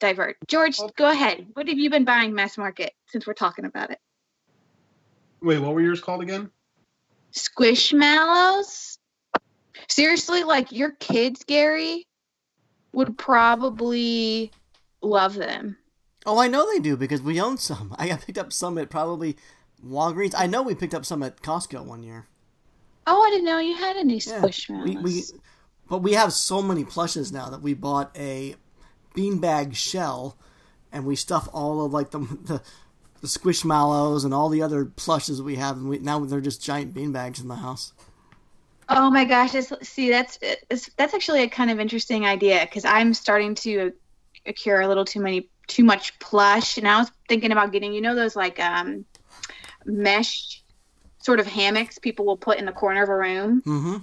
divert. George, go ahead. What have you been buying mass market since we're talking about it? Wait, what were yours called again? Squishmallows? Seriously, like your kids, Gary, would probably love them. Oh, I know they do because we own some. I got picked up some at probably Walgreens. I know we picked up some at Costco one year. Oh, I didn't know you had any Yeah, squishmallows. we, we, but we have so many plushes now that we bought a beanbag shell, and we stuff all of like the the, the squishmallows and all the other plushes we have, and we, now they're just giant beanbags in the house. Oh my gosh! It's, see, that's it's, that's actually a kind of interesting idea because I'm starting to accrue a little too many too much plush, and I was thinking about getting you know those like um mesh sort of hammocks people will put in the corner of a room, Mm-hmm.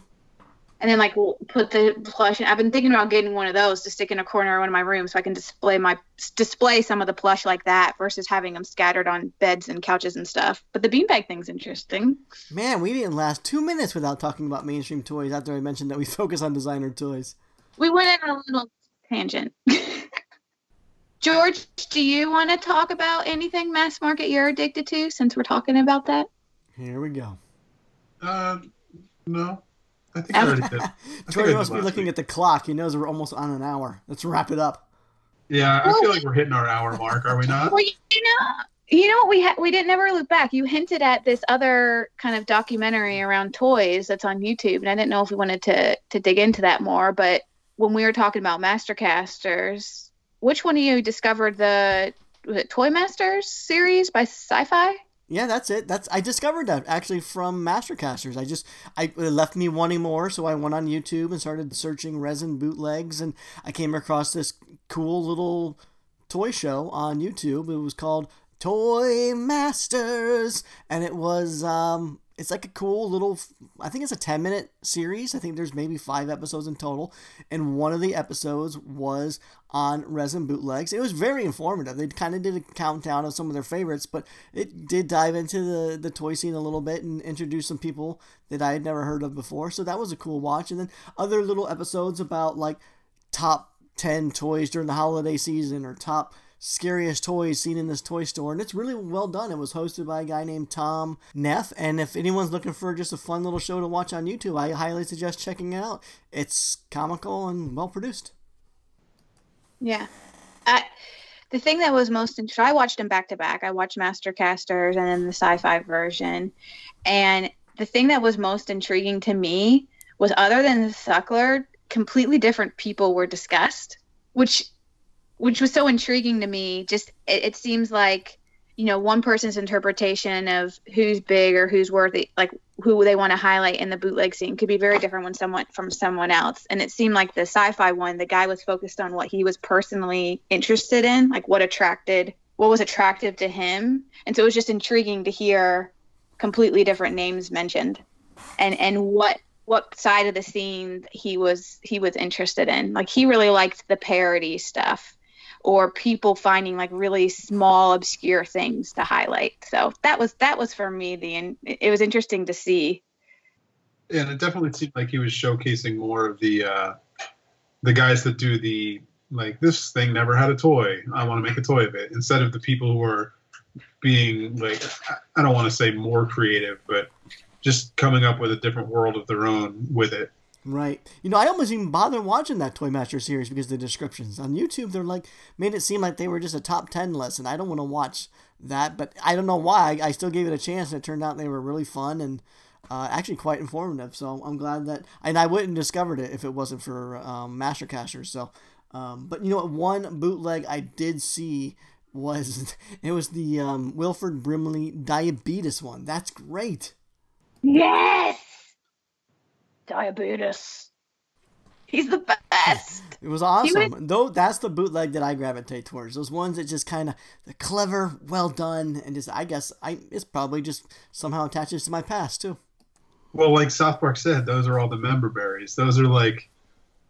And then like we'll put the plush. I've been thinking about getting one of those to stick in a corner of one of my rooms so I can display my display some of the plush like that versus having them scattered on beds and couches and stuff. But the beanbag thing's interesting. Man, we didn't last two minutes without talking about mainstream toys after I mentioned that we focus on designer toys. We went in a little tangent. George, do you want to talk about anything mass market you're addicted to since we're talking about that? Here we go. Uh, no. I think I already did. I think I Troy did must be looking week. at the clock. He knows we're almost on an hour. Let's wrap it up. Yeah, I feel like we're hitting our hour mark, are we not? Well, you know, you know what we ha- we didn't never look back. You hinted at this other kind of documentary around toys that's on YouTube, and I didn't know if we wanted to to dig into that more. But when we were talking about Mastercasters, which one of you discovered the was it Toy Masters series by Sci-Fi? Yeah, that's it. That's I discovered that actually from Mastercasters. I just I it left me wanting more, so I went on YouTube and started searching resin bootlegs, and I came across this cool little toy show on YouTube. It was called Toy Masters, and it was um it's like a cool little I think it's a 10 minute series. I think there's maybe 5 episodes in total, and one of the episodes was on resin bootlegs. It was very informative. They kind of did a countdown of some of their favorites, but it did dive into the the toy scene a little bit and introduce some people that I had never heard of before. So that was a cool watch. And then other little episodes about like top 10 toys during the holiday season or top scariest toys seen in this toy store and it's really well done it was hosted by a guy named tom neff and if anyone's looking for just a fun little show to watch on youtube i highly suggest checking it out it's comical and well produced Yeah. I, the thing that was most interesting, I watched them back to back. I watched Master Casters and then the sci fi version. And the thing that was most intriguing to me was other than the Sucklord, completely different people were discussed, which which was so intriguing to me. Just it, it seems like, you know, one person's interpretation of who's big or who's worthy, like who they want to highlight in the bootleg scene could be very different when someone from someone else. And it seemed like the sci-fi one, the guy was focused on what he was personally interested in, like what attracted, what was attractive to him. And so it was just intriguing to hear completely different names mentioned, and and what what side of the scene he was he was interested in. Like he really liked the parody stuff or people finding like really small obscure things to highlight so that was that was for me the and it was interesting to see and it definitely seemed like he was showcasing more of the uh, the guys that do the like this thing never had a toy. I want to make a toy of it instead of the people who are being like I- I don't want to say more creative, but just coming up with a different world of their own with it. Right. You know, I almost even bothered watching that Toy Master series because the descriptions. On YouTube, they're like, made it seem like they were just a top 10 list, and I don't want to watch that, but I don't know why. I, I still gave it a chance, and it turned out they were really fun, and uh, actually quite informative. So I'm glad that, and I wouldn't have discovered it if it wasn't for um, Master Casters. So, um, but you know what? One bootleg I did see was it was the um, Wilford Brimley diabetes one. That's great. Yes, diabetes. He's the best. It was awesome. Though that's the bootleg that I gravitate towards. Those ones that just kind of the clever, well done, and just I guess I it's probably just somehow attaches to my past too. Well, like South Park said, those are all the member berries. Those are like,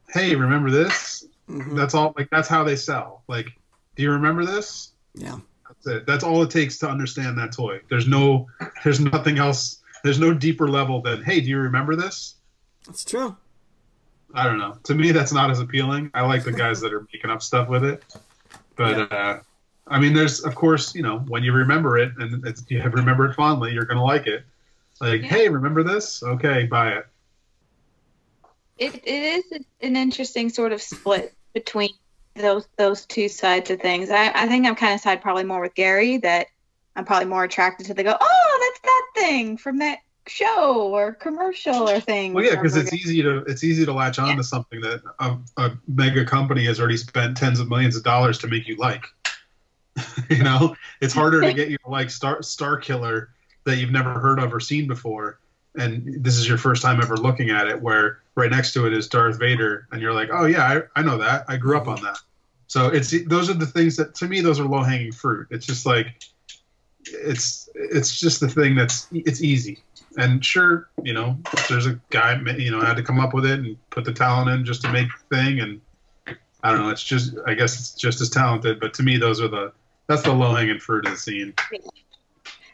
hey, remember this? Mm-hmm. That's all. Like that's how they sell. Like, do you remember this? Yeah. That's it. That's all it takes to understand that toy. There's no, there's nothing else. There's no deeper level than, hey, do you remember this? That's true. I don't know. To me, that's not as appealing. I like the guys that are making up stuff with it, but yeah. uh, I mean, there's of course, you know, when you remember it and you have remember it fondly, you're gonna like it. Like, yeah. hey, remember this? Okay, buy it. It it is an interesting sort of split between those those two sides of things. I, I think I'm kind of side probably more with Gary that I'm probably more attracted to the go. Oh, that's that thing from that show or commercial or thing. Well, yeah, because it's easy to it's easy to latch on yeah. to something that a, a, mega company has already spent tens of millions of dollars to make you like. you know, it's harder to get you to like Star Star Killer that you've never heard of or seen before, and this is your first time ever looking at it. Where right next to it is Darth Vader, and you're like, oh yeah, I, I know that. I grew up on that. So it's those are the things that to me those are low hanging fruit. It's just like it's it's just the thing that's it's easy and sure, you know, there's a guy, you know, had to come up with it and put the talent in just to make the thing. And I don't know, it's just, I guess it's just as talented. But to me, those are the, that's the low hanging fruit of the scene.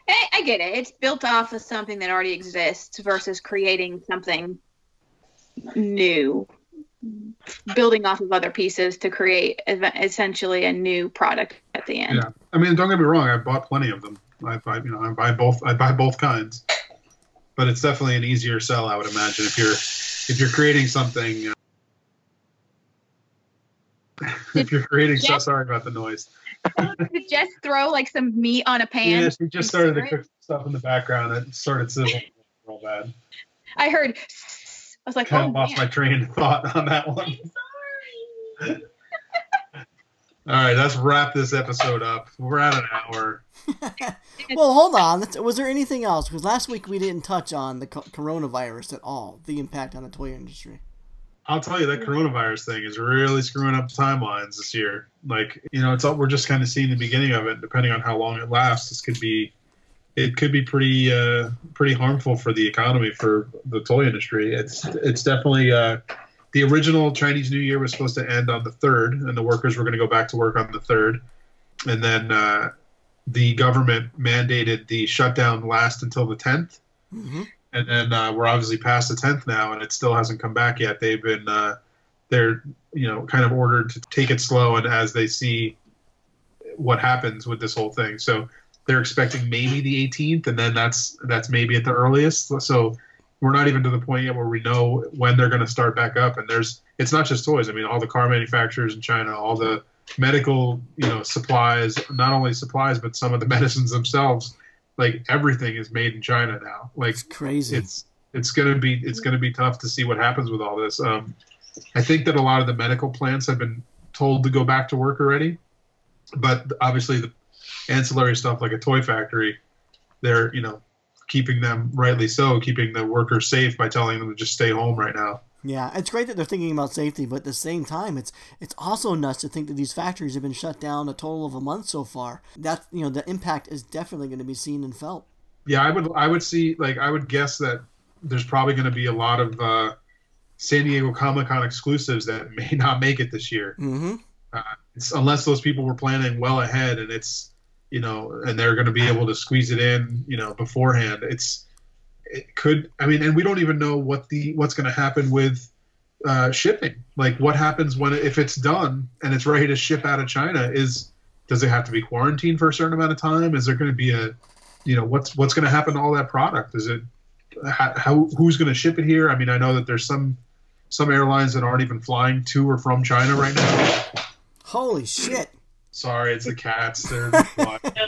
I, I get it. It's built off of something that already exists versus creating something new, building off of other pieces to create essentially a new product at the end. Yeah, I mean, don't get me wrong. I bought plenty of them. I buy, you know, I buy both. I buy both kinds but it's definitely an easier sell, I would imagine, if you're if you're creating something. If you're creating, so sorry about the noise. just throw like some meat on a pan. Yeah, she just started to cook stuff in the background that started sizzling real bad. I heard. I was like, kind oh, of lost man. my train of thought on that one. I'm sorry. All right, let's wrap this episode up. We're at an hour. well, hold on. Was there anything else? Because last week we didn't touch on the coronavirus at all, the impact on the toy industry. I'll tell you that coronavirus thing is really screwing up timelines this year. Like, you know, it's all, we're just kind of seeing the beginning of it. Depending on how long it lasts, this could be, it could be pretty, uh, pretty harmful for the economy for the toy industry. It's, it's definitely. Uh, the original Chinese New Year was supposed to end on the third, and the workers were going to go back to work on the third, and then uh, the government mandated the shutdown last until the 10th, mm-hmm. and then uh, we're obviously past the tenth now, and it still hasn't come back yet. They've been uh, they're you know kind of ordered to take it slow, and as they see what happens with this whole thing, so they're expecting maybe the 18th, and then that's that's maybe at the earliest. So we're not even to the point yet where we know when they're going to start back up. And there's it's not just toys. I mean, all the car manufacturers in China, all the medical you know supplies, not only supplies but some of the medicines themselves. Like everything is made in China now. Like it's crazy. It's it's gonna be it's gonna be tough to see what happens with all this. Um, I think that a lot of the medical plants have been told to go back to work already, but obviously the ancillary stuff like a toy factory, they're you know keeping them rightly so, keeping the workers safe by telling them to just stay home right now. Yeah, it's great that they're thinking about safety, but at the same time, it's it's also nuts to think that these factories have been shut down a total of a month so far. That you know, the impact is definitely going to be seen and felt. Yeah, I would I would see like I would guess that there's probably going to be a lot of uh, San Diego Comic Con exclusives that may not make it this year, mm-hmm. uh, unless those people were planning well ahead and it's you know, and they're going to be able to squeeze it in, you know, beforehand. It's it could. I mean, and we don't even know what the what's going to happen with uh, shipping. Like, what happens when if it's done and it's ready to ship out of China? Is does it have to be quarantined for a certain amount of time? Is there going to be a, you know, what's what's going to happen to all that product? Is it how, who's going to ship it here? I mean, I know that there's some some airlines that aren't even flying to or from China right now. Holy shit! Sorry, it's the cats. They're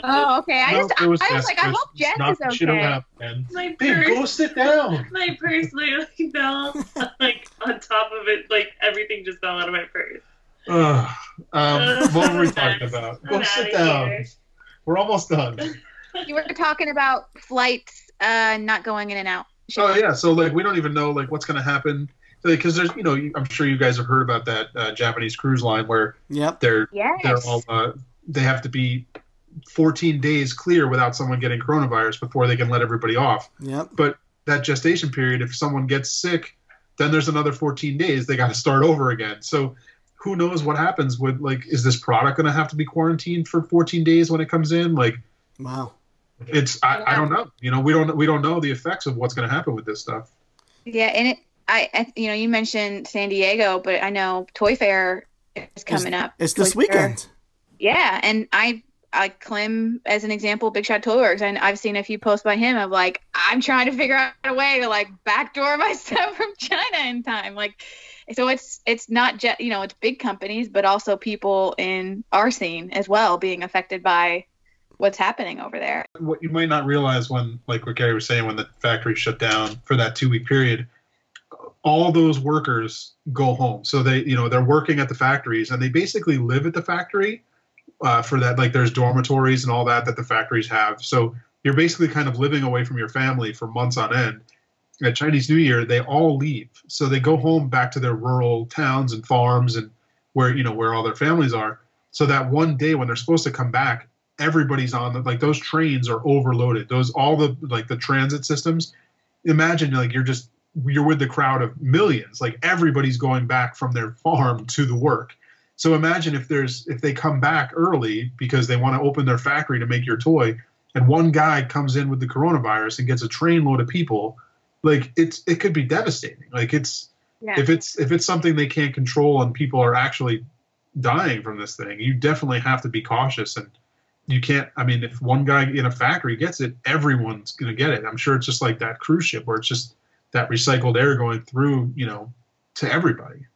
Oh, okay. I No, just, it was I was like, I hope Jess Not is that She don't okay. have. My Babe, purse, go sit down. my purse literally fell like on top of it. Like everything just fell out of my purse. Ugh. um, what were we talking Next. about? I'm Go sit down. here. We're almost done. You were talking about flights uh, not going in and out. Oh yeah, so like we don't even know like what's going to happen because there's you know I'm sure you guys have heard about that uh, Japanese cruise line where Yep. they're Yes. they're all uh, they have to be 14 days clear without someone getting coronavirus before they can let everybody off. Yep. But that gestation period, if someone gets sick, then there's another 14 days. They got to start over again. So who knows what happens with like is this product going to have to be quarantined for 14 days when it comes in? Like Wow. it's I, I don't know. You know we don't we don't know the effects of what's going to happen with this stuff. Yeah, and it, I, I, you know, you mentioned San Diego, but I know Toy Fair is coming up. It's this Fair. weekend. Yeah, and I, I Clem as an example, Big Shot Toy Works, and I've seen a few posts by him of like, I'm trying to figure out a way to like backdoor my stuff from China in time, like. So it's it's not just you know it's big companies, but also people in our scene as well being affected by what's happening over there. what you might not realize when, like what Gary was saying, when the factory shut down for that two week period, all those workers go home. So they, you know, they're working at the factories and they basically live at the factory uh, for that. Like there's dormitories and all that that the factories have. So you're basically kind of living away from your family for months on end. At Chinese New Year, they all leave. So they go home back to their rural towns and farms and where, you know, where all their families are. So that one day when they're supposed to come back, everybody's on the, like those trains are overloaded. Those all the like the transit systems. Imagine like you're just you're with the crowd of millions. Like everybody's going back from their farm to the work. So imagine if there's if they come back early because they want to open their factory to make your toy, and one guy comes in with the coronavirus and gets a trainload of people, like it's it could be devastating. Like it's Yeah. if it's if it's something they can't control and people are actually dying from this thing, you definitely have to be cautious and you can't i mean if one guy in a factory gets it everyone's going to get it i'm sure it's just like that cruise ship where it's just that recycled air going through you know to everybody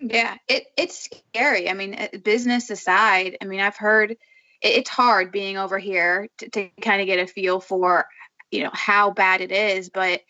Yeah, it it's scary. I mean, business aside, I mean, I've heard it, it's hard being over here to, to kind of get a feel for, you know, how bad it is. But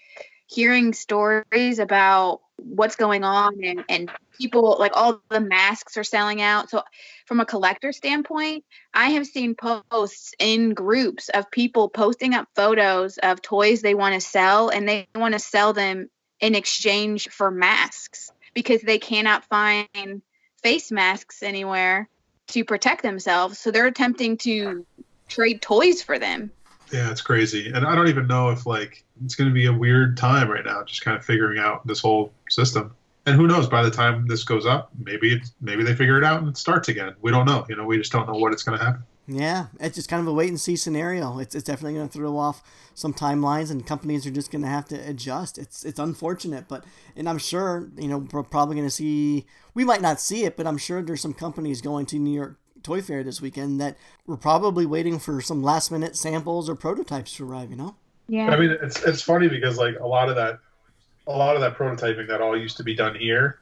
hearing stories about what's going on and, and people like all the masks are selling out. So, from a collector standpoint, I have seen posts in groups of people posting up photos of toys they want to sell and they want to sell them in exchange for masks because they cannot find face masks anywhere to protect themselves. So they're attempting to trade toys for them. yeah it's crazy and i don't even know if like it's going to be a weird time right now just kind of figuring out this whole system and who knows by the time this goes up maybe it's maybe they figure it out and it starts again we don't know you know we just don't know what it's going to happen Yeah, it's just kind of a wait and see scenario. It's, it's definitely going to throw off some timelines, and companies are just going to have to adjust. It's it's unfortunate, but and I'm sure you know we're probably going to see. We might not see it, but I'm sure there's some companies going to New York Toy Fair this weekend that we're probably waiting for some last minute samples or prototypes to arrive. You know? Yeah. I mean, it's it's funny because like a lot of that, a lot of that prototyping that all used to be done here,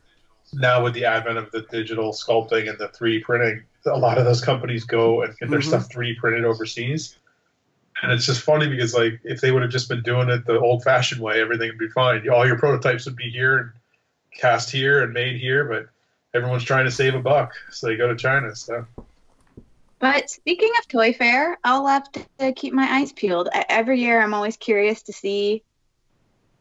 now with the advent of the digital sculpting and the 3D printing, a lot of those companies go and get their Mhm. stuff 3D printed overseas. And it's just funny because like if they would have just been doing it the old-fashioned way, everything would be fine. All your prototypes would be here and cast here and made here, but everyone's trying to save a buck, so they go to China. So But speaking of Toy Fair, I'll have to keep my eyes peeled. Every year, I'm always curious to see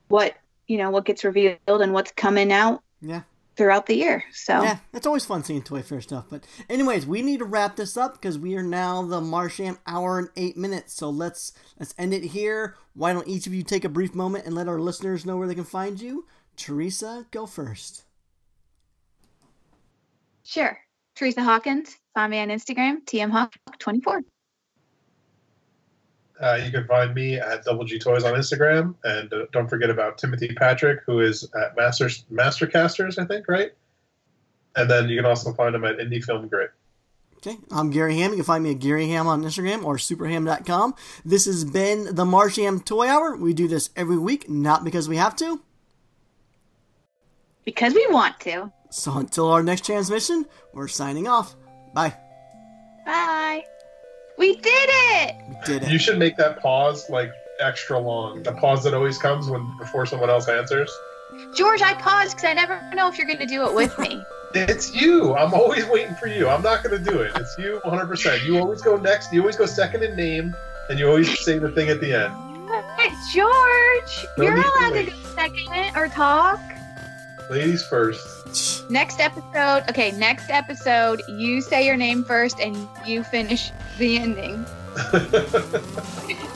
what you know what gets revealed and what's coming out Yeah. throughout the year. So Yeah, it's always fun seeing Toy Fair stuff. But anyways, we need to wrap this up because we are now the Marsham hour and eight minutes. So let's let's end it here. Why don't each of you take a brief moment and let our listeners know where they can find you? Teresa, go first. sure. Teresa Hawkins, find me on Instagram, tmhawk24. Uh, you can find me at Double G Toys on Instagram, and uh, don't forget about Timothy Patrick, who is at Masters Master Casters, I think, right? And then you can also find him at Indie Film Grit. Okay, I'm Gary Ham. You can find me at Gary Ham on Instagram or superham.com. This has been the Martian Toy Hour. We do this every week, not because we have to. Because we want to. So until our next transmission, we're signing off. Bye. Bye. We did it. We Did it? You should make that pause like extra long. The pause that always comes when before someone else answers. George, I paused because I never know if you're going to do it with me. It's you. I'm always waiting for you. I'm not going to do it. It's you 100%. You always go next. You always go second in name, and you always say the thing at the end. Hey, George, No you're need to allowed to go second or talk. Ladies first. Next episode, okay, next episode, you say your name first and you finish the ending.